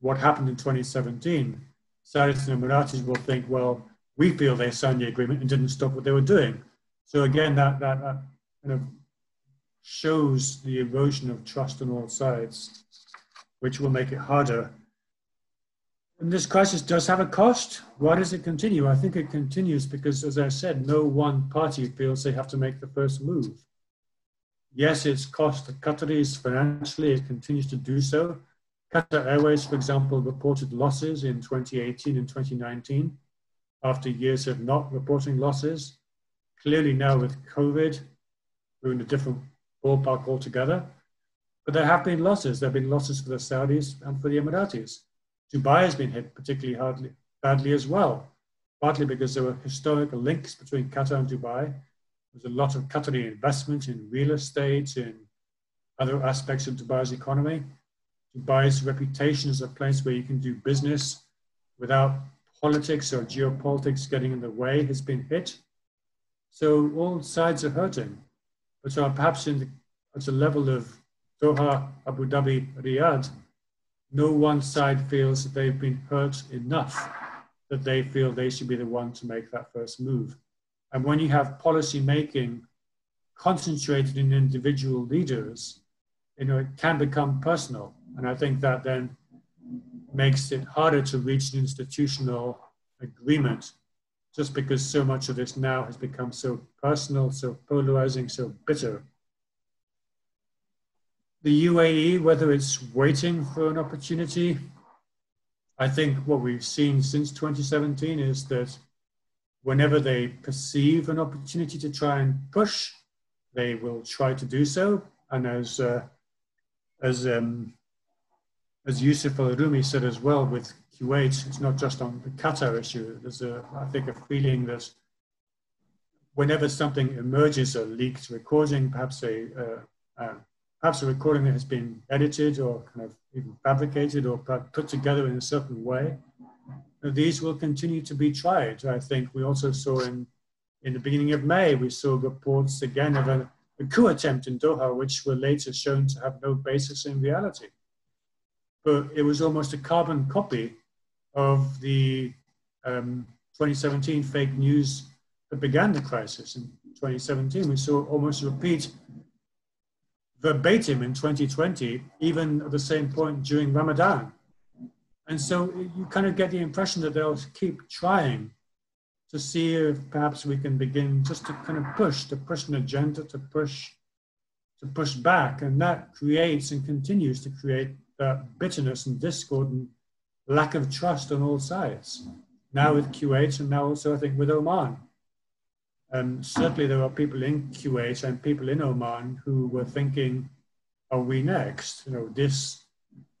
S2: what happened in 2017. Saudis and Emiratis will think, well, we feel they signed the agreement and didn't stop what they were doing. So again, that, that, that kind of shows the erosion of trust on all sides which will make it harder. And this crisis does have a cost. Why does it continue? I think it continues because, as I said, no one party feels they have to make the first move. Yes, it's cost the Qataris financially, it continues to do so. Qatar Airways, for example, reported losses in 2018 and 2019 after years of not reporting losses. Clearly, now with COVID, we're in a different ballpark altogether. But there have been losses. There have been losses for the Saudis and for the Emiratis. Dubai has been hit particularly hardly, badly as well, partly because there were historical links between Qatar and Dubai. There's a lot of Qatari investment in real estate, in other aspects of Dubai's economy. Dubai's reputation as a place where you can do business without politics or geopolitics getting in the way has been hit. So all sides are hurting. But so perhaps in the, at the level of Doha, Abu Dhabi, Riyadh, no one side feels that they've been hurt enough that they feel they should be the one to make that first move. And when you have policy making concentrated in individual leaders, you know, it can become personal. And I think that then makes it harder to reach an institutional agreement just because so much of this now has become so personal, so polarizing, so bitter. The UAE, whether it's waiting for an opportunity, I think what we've seen since 2017 is that whenever they perceive an opportunity to try and push, they will try to do so. And as uh, as um, as Yusuf Al Rumi said as well with Kuwait, it's not just on the Qatar issue. There's a, I think, a feeling that whenever something emerges, a leaked recording, perhaps a, uh, uh, perhaps a recording that has been edited or kind of even fabricated or put together in a certain way, these will continue to be tried. I think we also saw in, in the beginning of May, we saw reports again of a, a coup attempt in Doha, which were later shown to have no basis in reality. But it was almost a carbon copy of the um, 2017 fake news that began the crisis in 2017. We saw almost a repeat verbatim in 2020, even at the same point during Ramadan. And so you kind of get the impression that they'll keep trying to see if perhaps we can begin just to kind of push, to push an agenda, to push, to push back. And that creates and continues to create that bitterness and discord and lack of trust on all sides. Now with Kuwait and now also I think with Oman. And certainly there are people in Kuwait and people in Oman who were thinking, are we next? You know, this,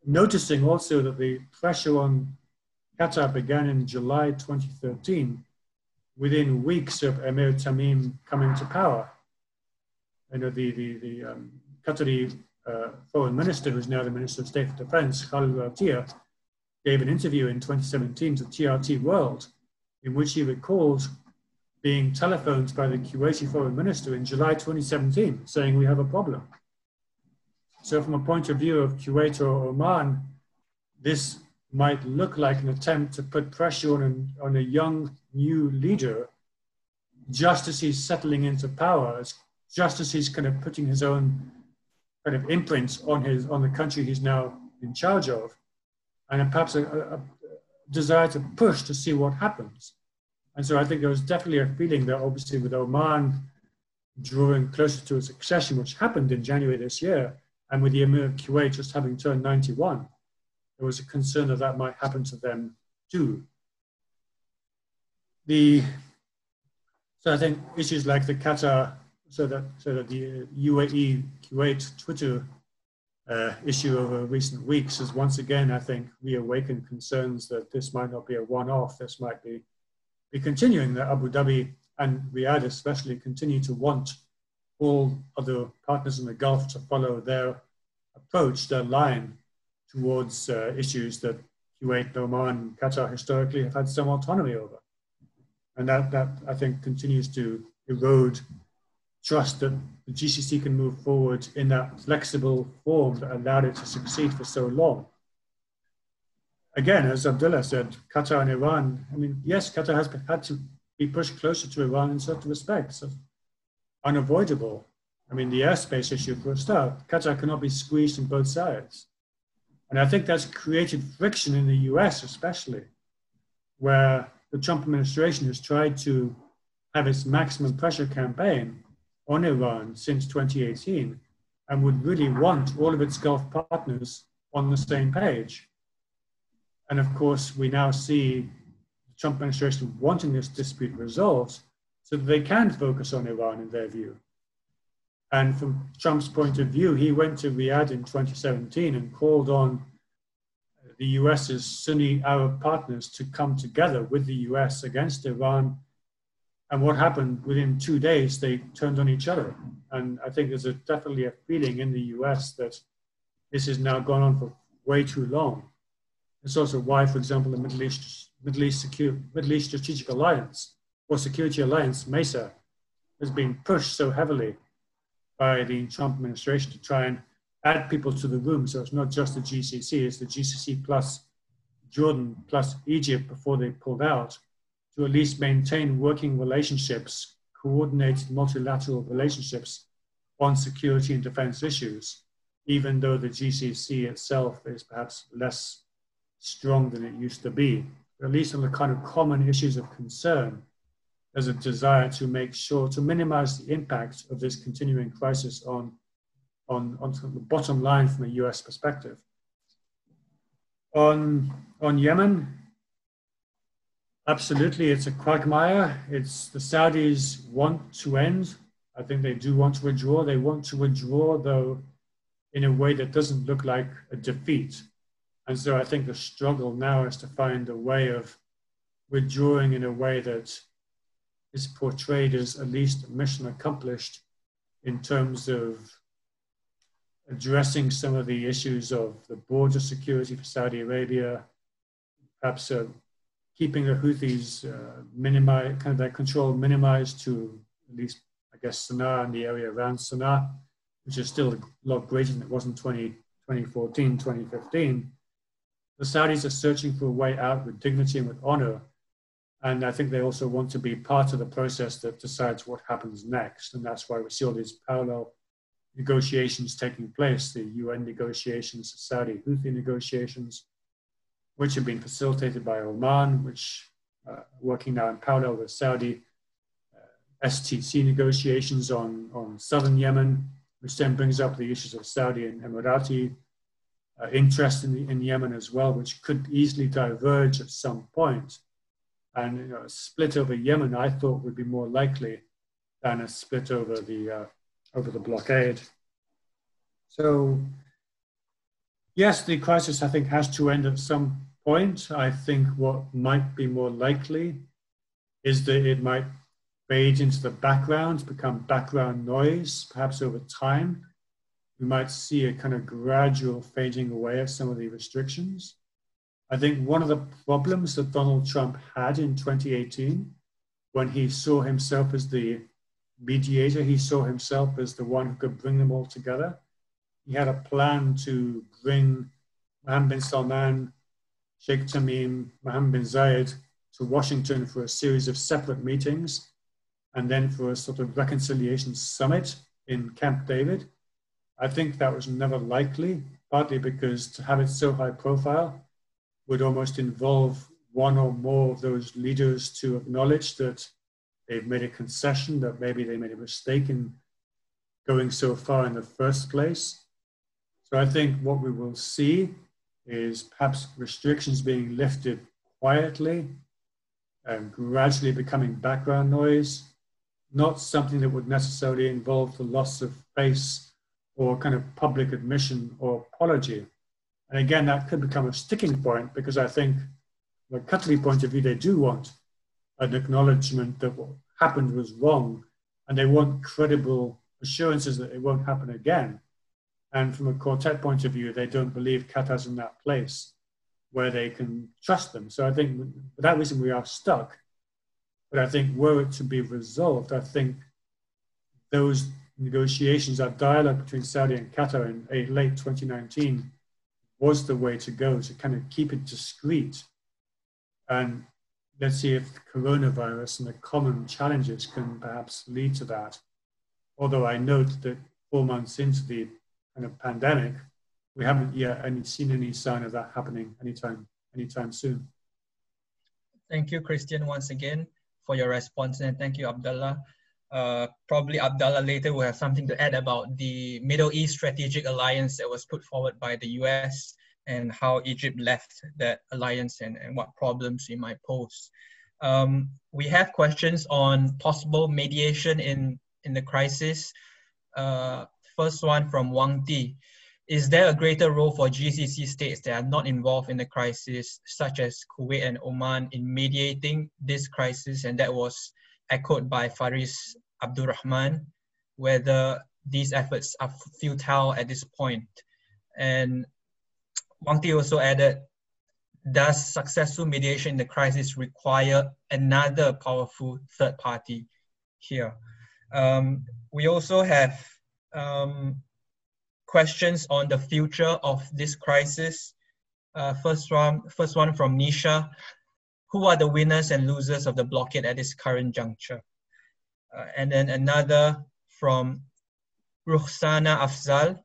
S2: noticing also that the pressure on Qatar began in July 2013, within weeks of Emir Tamim coming to power. You know, the, the, the um, Qatari uh, foreign minister, who's now the Minister of State for Defense, Khalid al gave an interview in 2017 to TRT World, in which he recalled being telephoned by the Kuwaiti foreign minister in July 2017, saying we have a problem. So from a point of view of Kuwait or Oman, this might look like an attempt to put pressure on, on a young new leader just as he's settling into power, just as he's kind of putting his own kind of imprint on his on the country he's now in charge of, and perhaps a, a, a desire to push to see what happens. And so I think there was definitely a feeling that obviously with Oman drawing closer to a succession, which happened in January this year, and with the Emir of Kuwait just having turned 91, there was a concern that that might happen to them too. The, so I think issues like the Qatar so that so that the UAE Kuwait Twitter uh, issue over recent weeks has once again, I think, reawakened concerns that this might not be a one-off. This might be be continuing. That Abu Dhabi and Riyadh, especially, continue to want all other partners in the Gulf to follow their approach, their line towards uh, issues that Kuwait, Oman, Qatar historically have had some autonomy over. And that, that I think continues to erode trust that the GCC can move forward in that flexible form that allowed it to succeed for so long. Again, as Abdullah said, Qatar and Iran, I mean, yes, Qatar has had to be pushed closer to Iran in certain respects, so unavoidable. I mean, the airspace issue for a start, Qatar cannot be squeezed on both sides. And I think that's created friction in the US, especially, where the Trump administration has tried to have its maximum pressure campaign on Iran since 2018 and would really want all of its Gulf partners on the same page. And of course, we now see the Trump administration wanting this dispute resolved so that they can focus on Iran in their view. And from Trump's point of view, he went to Riyadh in 2017 and called on the US's Sunni Arab partners to come together with the US against Iran. And what happened within two days, they turned on each other. And I think there's a, definitely a feeling in the US that this has now gone on for way too long. It's also why, for example, the Middle East, Middle East, Secure, Middle East Strategic Alliance or Security Alliance, MESA, has been pushed so heavily by the Trump administration to try and add people to the room. So it's not just the GCC, it's the GCC plus Jordan plus Egypt before they pulled out to at least maintain working relationships, coordinated multilateral relationships on security and defense issues, even though the GCC itself is perhaps less strong than it used to be. At least on the kind of common issues of concern, there's a desire to make sure to minimize the impact of this continuing crisis on, on, on the bottom line from a US perspective. On, on Yemen, absolutely, it's a quagmire. It's the Saudis want to end. I think they do want to withdraw. They want to withdraw, though, in a way that doesn't look like a defeat. And so I think the struggle now is to find a way of withdrawing in a way that is portrayed as at least a mission accomplished in terms of addressing some of the issues of the border security for Saudi Arabia, perhaps uh, keeping the Houthis uh, kind of their control minimized to at least, I guess, Sana'a and the area around Sana'a, which is still a lot greater than it was in 20, 2014, 2015. The Saudis are searching for a way out with dignity and with honor and I think they also want to be part of the process that decides what happens next. And that's why we see all these parallel negotiations taking place the UN negotiations, the Saudi Houthi negotiations, which have been facilitated by Oman, which uh, working now in parallel with Saudi uh, STC negotiations on, on southern Yemen, which then brings up the issues of Saudi and Emirati uh, interest in, the, in Yemen as well, which could easily diverge at some point. And you know, a split over Yemen, I thought would be more likely than a split over the uh, over the blockade. So, yes, the crisis I think has to end at some point. I think what might be more likely is that it might fade into the background, become background noise, perhaps over time. We might see a kind of gradual fading away of some of the restrictions. I think one of the problems that Donald Trump had in 2018, when he saw himself as the mediator, he saw himself as the one who could bring them all together. He had a plan to bring Mohammed bin Salman, Sheikh Tamim, Mohammed bin Zayed to Washington for a series of separate meetings and then for a sort of reconciliation summit in Camp David. I think that was never likely, partly because to have it so high profile, would almost involve one or more of those leaders to acknowledge that they've made a concession, that maybe they made a mistake in going so far in the first place. So I think what we will see is perhaps restrictions being lifted quietly and gradually becoming background noise, not something that would necessarily involve the loss of face or kind of public admission or apology. And again, that could become a sticking point because I think, from a Qatari point of view, they do want an acknowledgement that what happened was wrong and they want credible assurances that it won't happen again. And from a quartet point of view, they don't believe Qatar's in that place where they can trust them. So I think for that reason, we are stuck. But I think were it to be resolved, I think those negotiations, that dialogue between Saudi and Qatar in late 2019 was the way to go to kind of keep it discreet. And let's see if the coronavirus and the common challenges can perhaps lead to that. Although I note that four months into the kind of pandemic, we haven't yet any, seen any sign of that happening anytime anytime soon.
S1: Thank you, Kristian, once again for your response, and thank you, Abdullah. Uh, probably Abdullah later will have something to add about the Middle East Strategic Alliance that was put forward by the US and how Egypt left that alliance and, and what problems it might pose. Um, we have questions on possible mediation in, in the crisis. Uh, first one from Wang Di. Is there a greater role for GCC states that are not involved in the crisis, such as Kuwait and Oman, in mediating this crisis? And that was echoed by Faris Abdurrahman, whether these efforts are futile at this point. And Wang Di also added, does successful mediation in the crisis require another powerful third party here? Um, we also have um, questions on the future of this crisis. Uh, first one, first one from Nisha. Who are the winners and losers of the blockade at this current juncture? Uh, and then another from Ruhsana Afzal.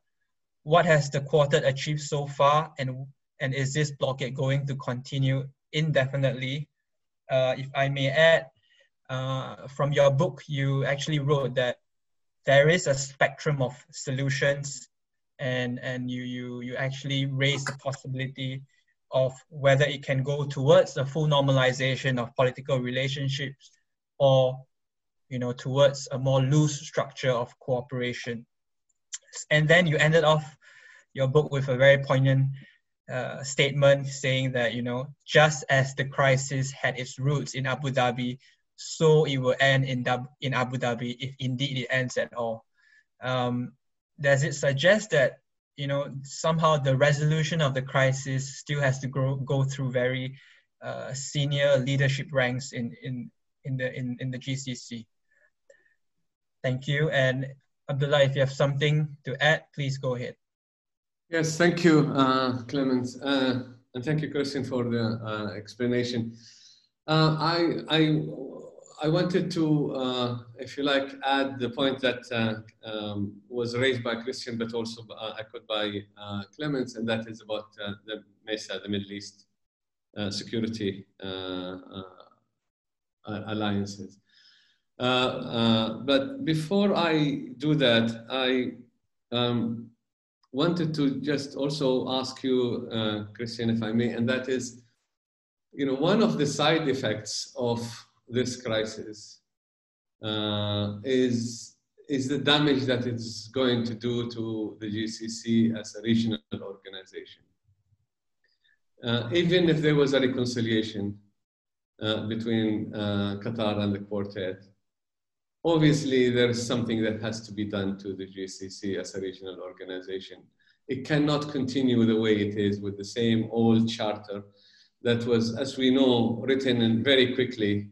S1: What has the quartet achieved so far and, and is this blockade going to continue indefinitely? Uh, if I may add, uh, from your book, you actually wrote that there is a spectrum of solutions and, and you, you, you actually raise the possibility of whether it can go towards a full normalization of political relationships or you know towards a more loose structure of cooperation and then you ended off your book with a very poignant uh, statement saying that you know just as the crisis had its roots in Abu Dhabi so it will end in, in Abu Dhabi if indeed it ends at all. Um, does it suggest that you know somehow the resolution of the crisis still has to go, go through very uh, senior leadership ranks in, in, in, the, in, in the GCC? Thank you. And Abdullah, if you have something to add, please go ahead.
S3: Yes, thank you, uh, Clemens. Uh, and thank you, Kristian, for the uh, explanation. Uh, I, I I wanted to, uh, if you like, add the point that uh, um, was raised by Kristian, but also echoed by Clemens, and that is about the MESA, the Middle East security alliances. But before I do that, I um, wanted to just also ask you, Kristian, if I may, and that is, you know, one of the side effects of this crisis uh, is, is the damage that it's going to do to the GCC as a regional organization. Uh, even if there was a reconciliation uh, between uh, Qatar and the quartet, obviously there's something that has to be done to the GCC as a regional organization. It cannot continue the way it is with the same old charter that was, as we know, written very quickly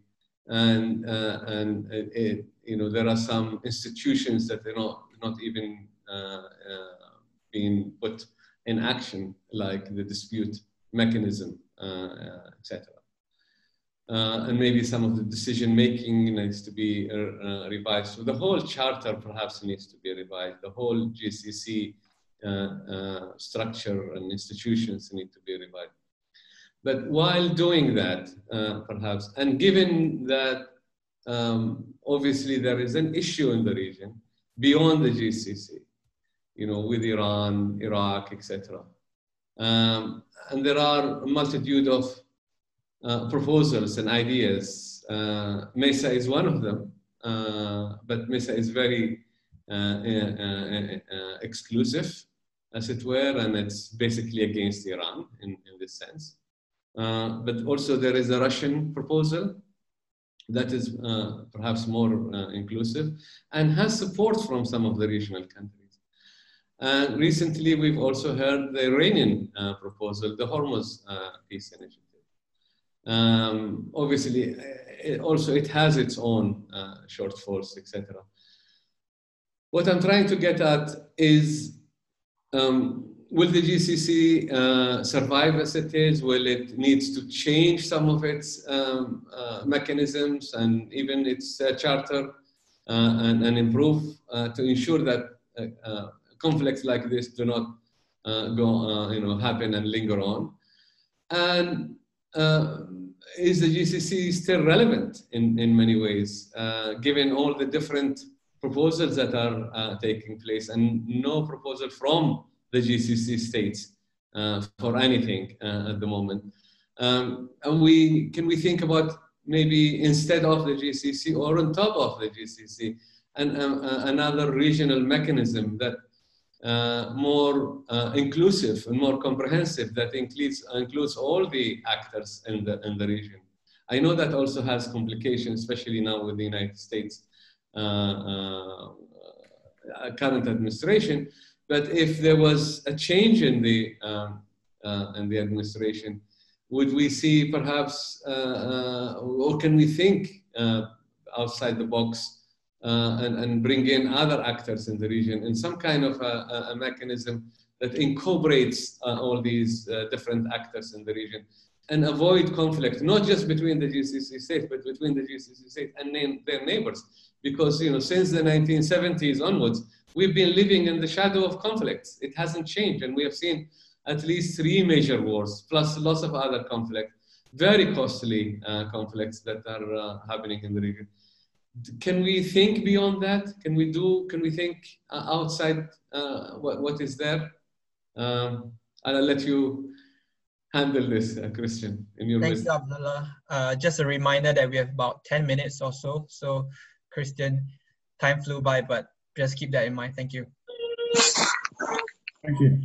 S3: and uh, and it, you know there are some institutions that are not not even uh, uh, being put in action, like the dispute mechanism, etc. Uh, and maybe some of the decision making needs to be uh, revised. So the whole charter perhaps needs to be revised. The whole GCC uh, structure and institutions need to be revised. But while doing that, uh, perhaps, and given that um, obviously there is an issue in the region beyond the GCC, you know, with Iran, Iraq, etc. Um, and there are a multitude of uh, proposals and ideas. Uh, MESA is one of them, uh, but MESA is very uh, uh, exclusive, as it were, and it's basically against Iran in, in this sense. But also there is a Russian proposal that is perhaps more inclusive and has support from some of the regional countries. And recently we've also heard the Iranian proposal, the Hormuz Peace Initiative. Um, obviously, it also it has its own shortfalls, etc. What I'm trying to get at is um, will the GCC uh, survive as it is? Will it needs to change some of its um, uh, mechanisms and even its uh, charter uh, and, and, improve uh, to ensure that uh, conflicts like this do not uh, go, uh, you know, happen and linger on? And uh, is the GCC still relevant in, in many ways, uh, given all the different proposals that are uh, taking place and no proposal from the GCC states uh, for anything at the moment? Um, and we can we think about maybe instead of the GCC or on top of the GCC, and uh, another regional mechanism that uh, more uh, inclusive and more comprehensive that includes includes all the actors in the in the region. I know that also has complications, especially now with the United States uh, uh, current administration. But if there was a change in the um, uh, in the administration, would we see perhaps, or can we think outside the box uh, and, and bring in other actors in the region in some kind of a, a mechanism that incorporates uh, all these uh, different actors in the region and avoid conflict, not just between the GCC states, but between the GCC states and their neighbors. Because you know, since the 1970s onwards, we've been living in the shadow of conflicts. It hasn't changed, and we have seen at least three major wars, plus lots of other conflicts, very costly uh, conflicts that are uh, happening in the region can we think beyond that? Can we do? Can we think uh, outside uh, what what is there? Um, I'll let you handle this, uh, Kristian. In your
S1: Thanks, Abdullah. Uh, just a reminder that we have about ten minutes or so. So, Kristian, time flew by, but just keep that in mind. Thank you.
S2: Thank you.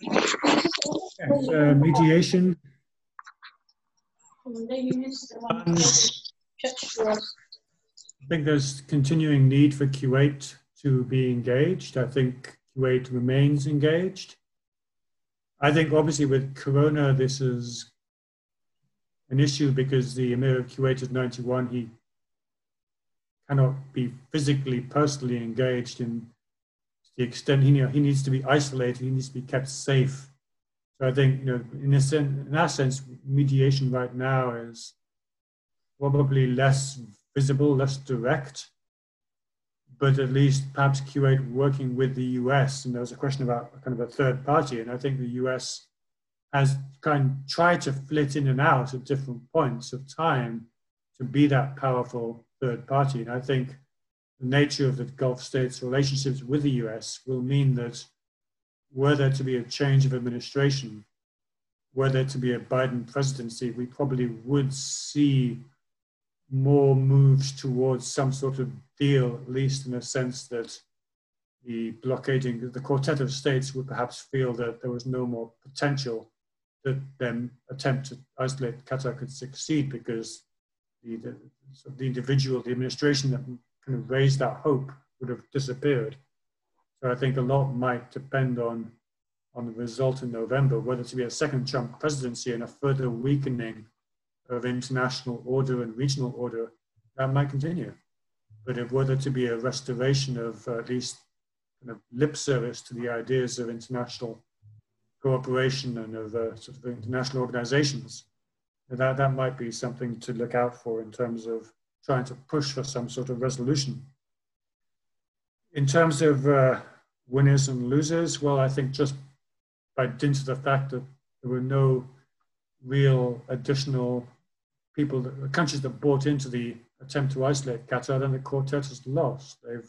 S2: Yes, uh, mediation. Um, I think there's continuing need for Kuwait to be engaged. I think Kuwait remains engaged. I think obviously with Corona, this is an issue because the Emir of Kuwait is 91. He cannot be physically, personally engaged in the extent he, he needs to be isolated, he needs to be kept safe. So I think, you know, in, a sen- in that sense, mediation right now is probably less visible, less direct, but at least perhaps Kuwait working with the US. And there was a question about kind of a third party, and I think the US has kind of tried to flit in and out at different points of time to be that powerful third party. And I think the nature of the Gulf states' relationships with the US will mean that were there to be a change of administration, were there to be a Biden presidency, we probably would see more moves towards some sort of deal, at least in a sense that the blockading, the quartet of states would perhaps feel that there was no more potential that then attempt to isolate Qatar could succeed because the, the, the individual, the administration that kind of raised that hope would have disappeared. So I think a lot might depend on on the result in November, whether to be a second Trump presidency and a further weakening of international order and regional order, that might continue. But if whether to be a restoration of uh, at least kind of lip service to the ideas of international cooperation and of uh, sort of international organizations, that, that might be something to look out for in terms of trying to push for some sort of resolution. In terms of uh, winners and losers, well, I think just by dint of the fact that there were no real additional people, countries that bought into the attempt to isolate Qatar, then the quartet has lost. They've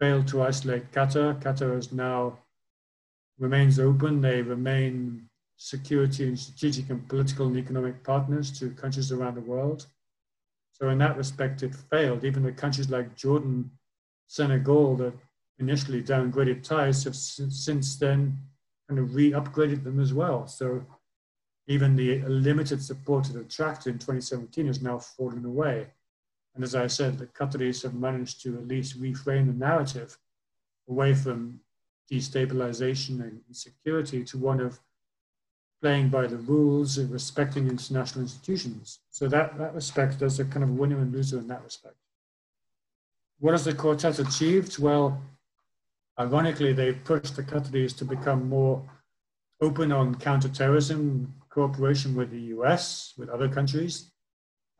S2: failed to isolate Qatar. Qatar is now remains open. They remain security and strategic and political and economic partners to countries around the world. So in that respect, it failed. Even the countries like Jordan, Senegal, that initially downgraded ties, have since then kind of re-upgraded them as well. So even the limited support it attracted in 2017 has now fallen away. And as I said, the Qataris have managed to at least reframe the narrative away from destabilization and insecurity to one of playing by the rules and respecting international institutions. So that, that respect, there's a kind of winner and loser in that respect. What has the quartet achieved? Well, ironically, they've pushed the Qataris to become more open on counterterrorism, cooperation with the US, with other countries.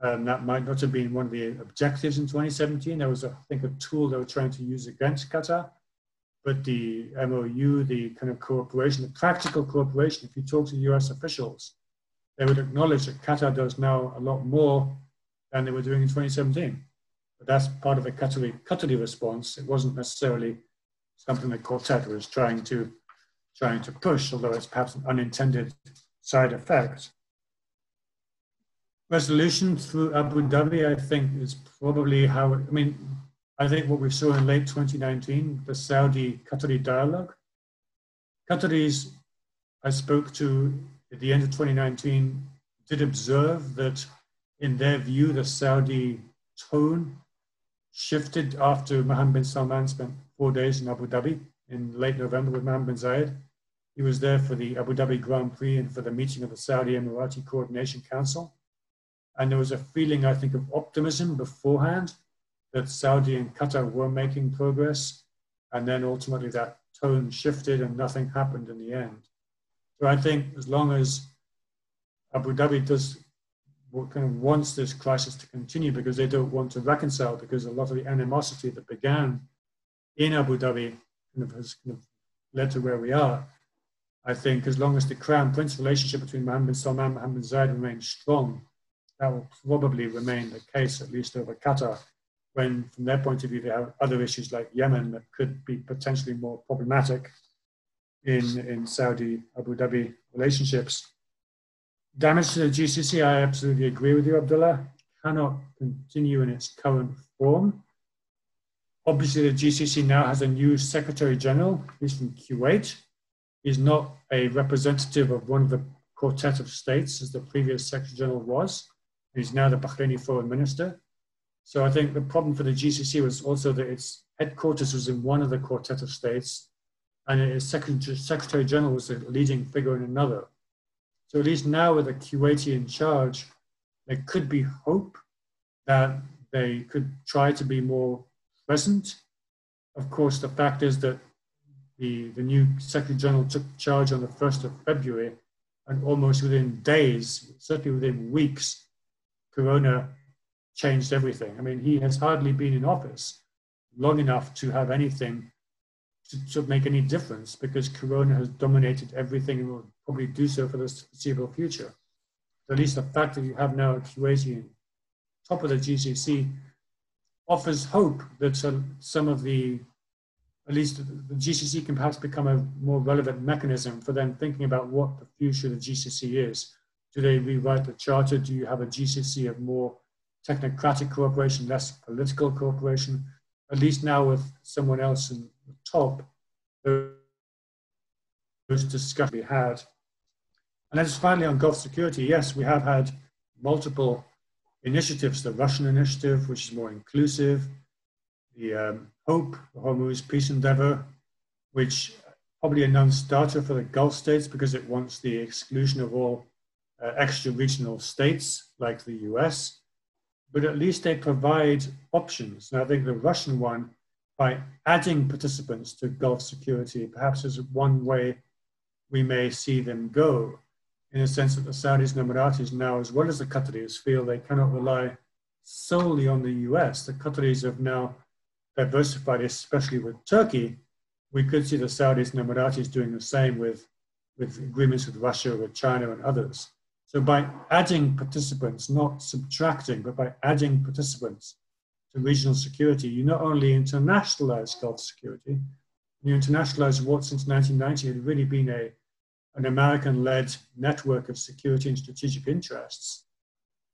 S2: Um, that might not have been one of the objectives in 2017. There was, a, I think, a tool they were trying to use against Qatar. but the MOU, the kind of cooperation, the practical cooperation, if you talk to US officials, they would acknowledge that Qatar does now a lot more than they were doing in 2017. But that's part of the Qatari, Qatari response. It wasn't necessarily something that Quartet was trying to, trying to push, although it's perhaps an unintended side effects. Resolution through Abu Dhabi, I think, is probably how, I mean, I think what we saw in late 2019, the Saudi Qatari dialogue. Qataris I spoke to at the end of 2019 did observe that, in their view, the Saudi tone shifted after Mohammed bin Salman spent four days in Abu Dhabi in late November with Mohammed bin Zayed. He was there for the Abu Dhabi Grand Prix and for the meeting of the Saudi Emirati Coordination Council. And there was a feeling, I think, of optimism beforehand that Saudi and Qatar were making progress. And then ultimately that tone shifted and nothing happened in the end. So I think as long as Abu Dhabi does kind of wants this crisis to continue because they don't want to reconcile because a lot of the animosity that began in Abu Dhabi kind of has kind of led to where we are. I think as long as the crown prince relationship between Mohammed bin Salman and Mohammed bin Zayed remains strong, that will probably remain the case, at least over Qatar, when from their point of view, they have other issues like Yemen that could be potentially more problematic in, in Saudi Abu Dhabi relationships. Damage to the GCC, I absolutely agree with you, Abdullah, cannot continue in its current form. Obviously, the GCC now has a new Secretary General. He's from Kuwait. He's not a representative of one of the quartet of states, as the previous Secretary General was. He's now the Bahraini Foreign Minister. So I think the problem for the GCC was also that its headquarters was in one of the quartet of states, and its Secretary General was a leading figure in another. So at least now with a Kuwaiti in charge, there could be hope that they could try to be more present. Of course, the fact is that the, the new Secretary General took charge on the 1st of February, and almost within days, certainly within weeks, Corona changed everything. I mean, he has hardly been in office long enough to have anything to, to make any difference because Corona has dominated everything and will probably do so for the foreseeable future. So at least the fact that you have now Kuwaiti top of the GCC offers hope that some of the, at least the GCC can perhaps become a more relevant mechanism for them thinking about what the future of the GCC is. Do they rewrite the charter? Do you have a GCC of more technocratic cooperation, less political cooperation? At least now with someone else in the top, those discussions we had. And then just finally on Gulf security, yes, we have had multiple initiatives, the Russian initiative, which is more inclusive, the um, HOPE, the Hormuz Peace Endeavor, which probably a non-starter for the Gulf states because it wants the exclusion of all uh, extra-regional states like the US, but at least they provide options. And I think the Russian one, by adding participants to Gulf security, perhaps is one way we may see them go in a sense that the Saudis and Emiratis now, as well as the Qataris, feel they cannot rely solely on the US. The Qataris have now diversified, especially with Turkey. We could see the Saudis and Emiratis doing the same with, with agreements with Russia, with China, and others. So by adding participants, not subtracting, but by adding participants to regional security, you not only internationalize Gulf security, you internationalize what since 1990 had really been a an American led network of security and strategic interests.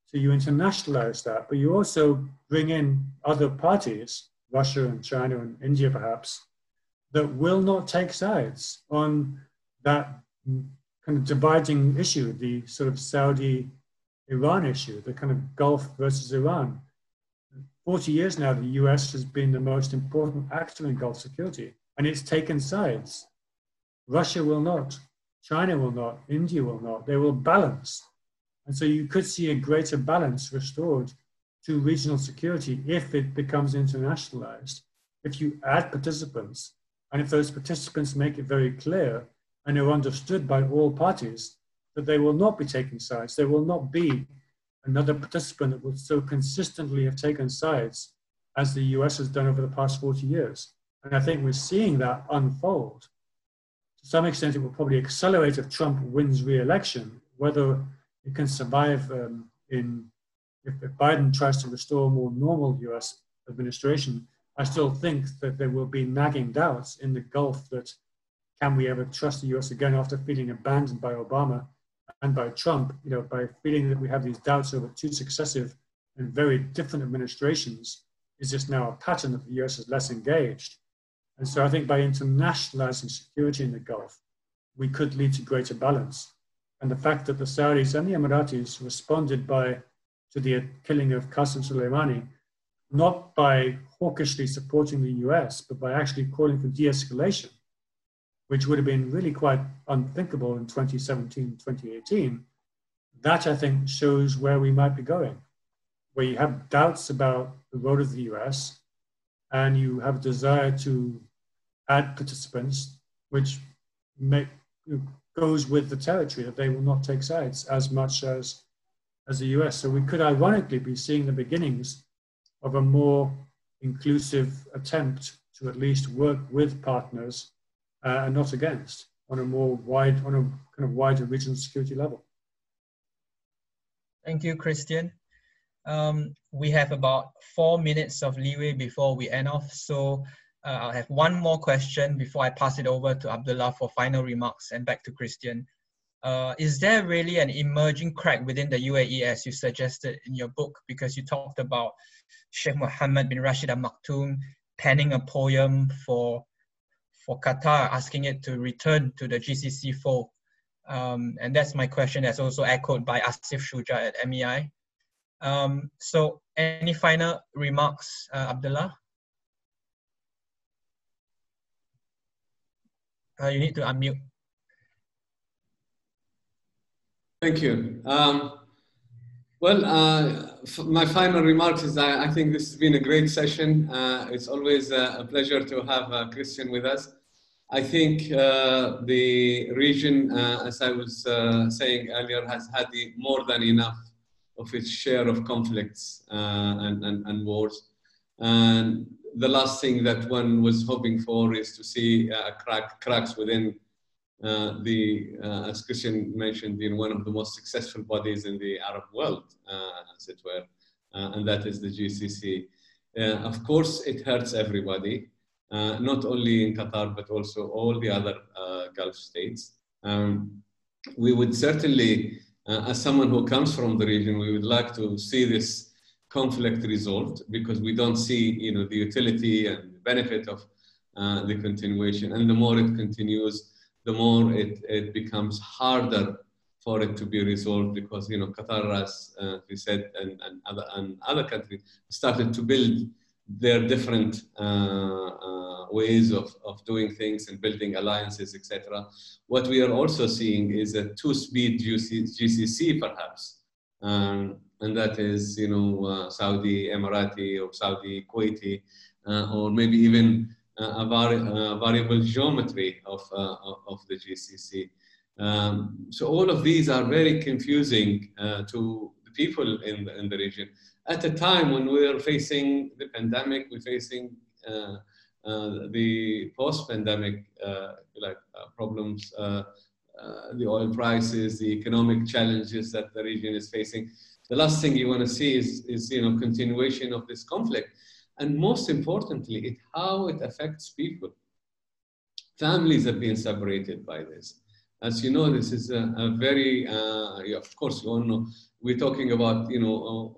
S2: So you internationalize that, but you also bring in other parties, Russia and China and India perhaps, that will not take sides on that kind of dividing issue, the sort of Saudi Iran issue, the kind of Gulf versus Iran. 40 years now, the US has been the most important actor in Gulf security, and it's taken sides. Russia will not. China will not, India will not. They will balance. And so you could see a greater balance restored to regional security if it becomes internationalized. If you add participants, and if those participants make it very clear and are understood by all parties that they will not be taking sides, there will not be another participant that will so consistently have taken sides as the US has done over the past 40 years. And I think we're seeing that unfold. To some extent, it will probably accelerate if Trump wins re-election. Whether it can survive um, in if, Biden tries to restore a more normal U.S. administration, I still think that there will be nagging doubts in the Gulf that can we ever trust the US again after feeling abandoned by Obama and by Trump, you know, by feeling that we have these doubts over two successive and very different administrations is just now a pattern that the US is less engaged. And so I think by internationalizing security in the Gulf, we could lead to greater balance. And the fact that the Saudis and the Emiratis responded by to the killing of Qasem Soleimani, not by hawkishly supporting the US, but by actually calling for de-escalation, which would have been really quite unthinkable in 2017, 2018, that I think shows where we might be going, where you have doubts about the role of the US and you have a desire to add participants, which make, goes with the territory that they will not take sides as much as, as the US. So we could ironically be seeing the beginnings of a more inclusive attempt to at least work with partners uh, and not against on a more wide, on a kind of wider regional security level.
S1: Thank you, Kristian. Um, we have about four minutes of leeway before we end off. So uh, I'll have one more question before I pass it over to Abdullah for final remarks and back to Kristian. Uh, is there really an emerging crack within the UAE as you suggested in your book? Because you talked about Sheikh Mohammed bin Rashid Al Maktoum penning a poem for for Qatar, asking it to return to the GCC fold. Um, and that's my question that's also echoed by Asif Shuja at MEI. Um, so any final remarks, uh, Abdullah? Uh, you need to unmute.
S3: Thank you. Um, well, uh, my final remarks is I, I, think this has been a great session. Uh, it's always a, a, pleasure to have uh, Kristian with us. I think uh, the region, uh, as I was uh, saying earlier, has had the, more than enough of its share of conflicts and, and, and, wars. And the last thing that one was hoping for is to see crack, cracks within uh, the, uh, as Kristian mentioned, in one of the most successful bodies in the Arab world, uh, as it were, uh, and that is the GCC. Uh, of course, it hurts everybody, not only in Qatar, but also all the other Gulf states. Um, we would certainly, as someone who comes from the region, we would like to see this conflict resolved because we don't see, you know, the utility and benefit of the continuation. And the more it continues, the more it, it becomes harder for it to be resolved because you know Qatar, as uh, we said, and, and other and other countries started to build their different uh, uh, ways of, of doing things and building alliances, etc. What we are also seeing is a two-speed GCC, perhaps, um, and that is you know uh, Saudi Emirati or Saudi Kuwaiti, uh, or maybe even a vari variable geometry of, uh, of the GCC. Um, so all of these are very confusing uh, to the people in the, in the region. At a time when we're facing the pandemic, we're facing uh, uh, the post-pandemic uh, like problems, the oil prices, the economic challenges that the region is facing. The last thing you want to see is, is you know continuation of this conflict and most importantly, it, how it affects people. Families have been separated by this. As you know, this is a, a very, uh, of course, you all know, we're talking about, you know,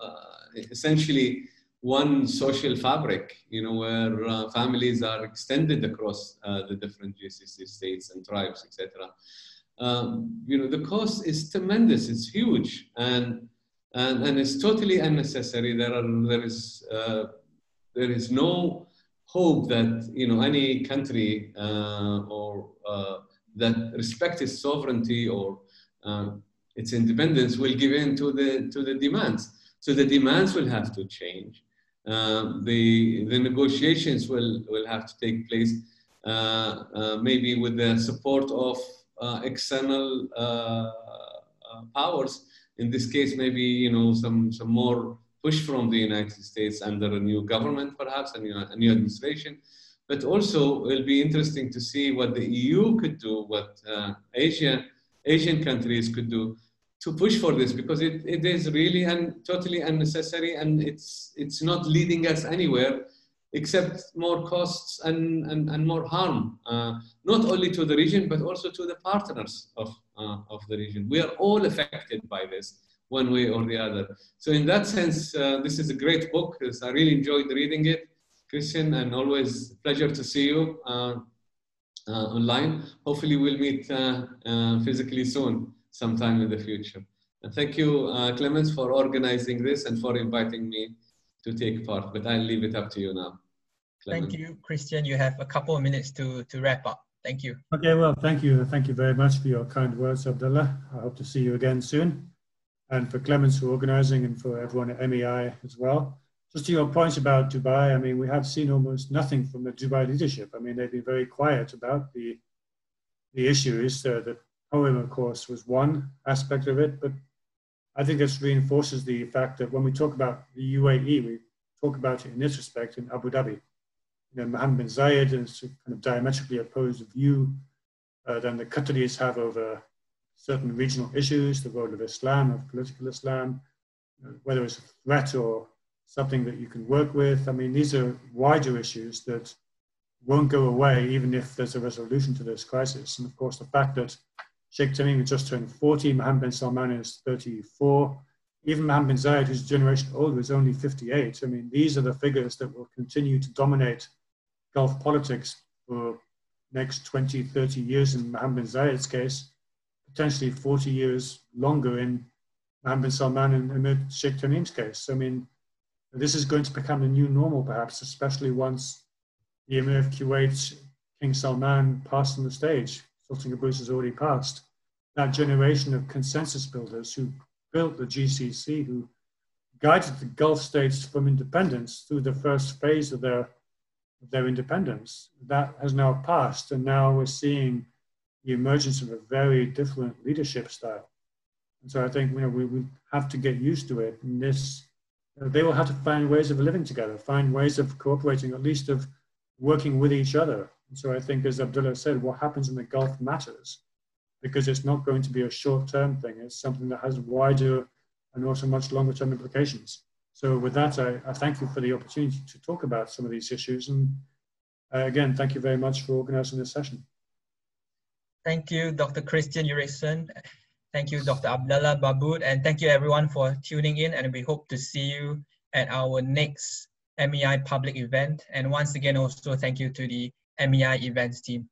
S3: uh, uh, essentially one social fabric, you know, where uh, families are extended across uh, the different GCC states and tribes, etc. Um, you know, the cost is tremendous, it's huge, and and, and it's totally unnecessary. There are there is uh, there is no hope that you know any country uh, or uh, that respects its sovereignty or uh, its independence will give in to the to the demands. So the demands will have to change. Uh, the the negotiations will will have to take place uh, uh, maybe with the support of external powers. In this case, maybe you know some some more push from the United States under a new government, perhaps, a new, a new administration. but also it'll be interesting to see what the EU could do, what uh, Asia, Asian countries could do to push for this because it, it is really un, totally unnecessary and it's, it's not leading us anywhere except more costs and, and, and more harm, uh, not only to the region, but also to the partners of, uh, of the region. We are all affected by this one way or the other. So in that sense, uh, this is a great book. I really enjoyed reading it. Kristian, and always pleasure to see you uh, uh, online. Hopefully we'll meet uh, physically soon, sometime in the future. And thank you, Clemens, for organizing this and for inviting me to take part, but I'll leave it up to you now.
S1: Thank you, Kristian. You have a couple of minutes to, to wrap up. Thank you.
S2: Okay, well, thank you. Thank you very much for your kind words, Abdullah. I hope to see you again soon. And for Clemens for organizing and for everyone at MEI as well. Just to your point about Dubai, I mean, we have seen almost nothing from the Dubai leadership. I mean, they've been very quiet about the the issues. Uh, the poem, of course, was one aspect of it, but I think this reinforces the fact that when we talk about the UAE, we talk about it in this respect in Abu Dhabi. You know, Mohammed bin Zayed is kind of diametrically opposed view uh, than the Qataris have over certain regional issues, the role of Islam, of political Islam, uh, whether it's a threat or something that you can work with. I mean, these are wider issues that won't go away even if there's a resolution to this crisis. And of course, the fact that Sheikh Tamim just turned 40, Mohammed bin Salman is 34, even Mohammed bin Zayed, who's a generation older, is only 58. I mean, these are the figures that will continue to dominate Gulf politics for next 20, 30 years in Mohammed bin Zayed's case, potentially 40 years longer in Mohammed bin Salman and Emir Sheikh Tamim's case. I mean, this is going to become the new normal, perhaps, especially once the Emir of Kuwait, King Salman, passed on the stage. Sultan Qaboos has already passed. That generation of consensus builders who built the GCC, who guided the Gulf states from independence through the first phase of their, of their independence, that has now passed. And now we're seeing the emergence of a very different leadership style. And so I think you know, we, we have to get used to it. And this they will have to find ways of living together, find ways of cooperating, at least of working with each other. And so I think, as Abdullah said, what happens in the Gulf matters because it's not going to be a short term thing. It's something that has wider and also much longer term implications. So, with that, I, I, thank you for the opportunity to talk about some of these issues. And uh, again, thank you very much for organizing this session.
S1: Thank you, Dr. Kristian Ulrichsen. Thank you, Dr. Abdullah Baabood, and thank you everyone for tuning in. And we hope to see you at our next MEI public event. And once again, also thank you to the MEI events team.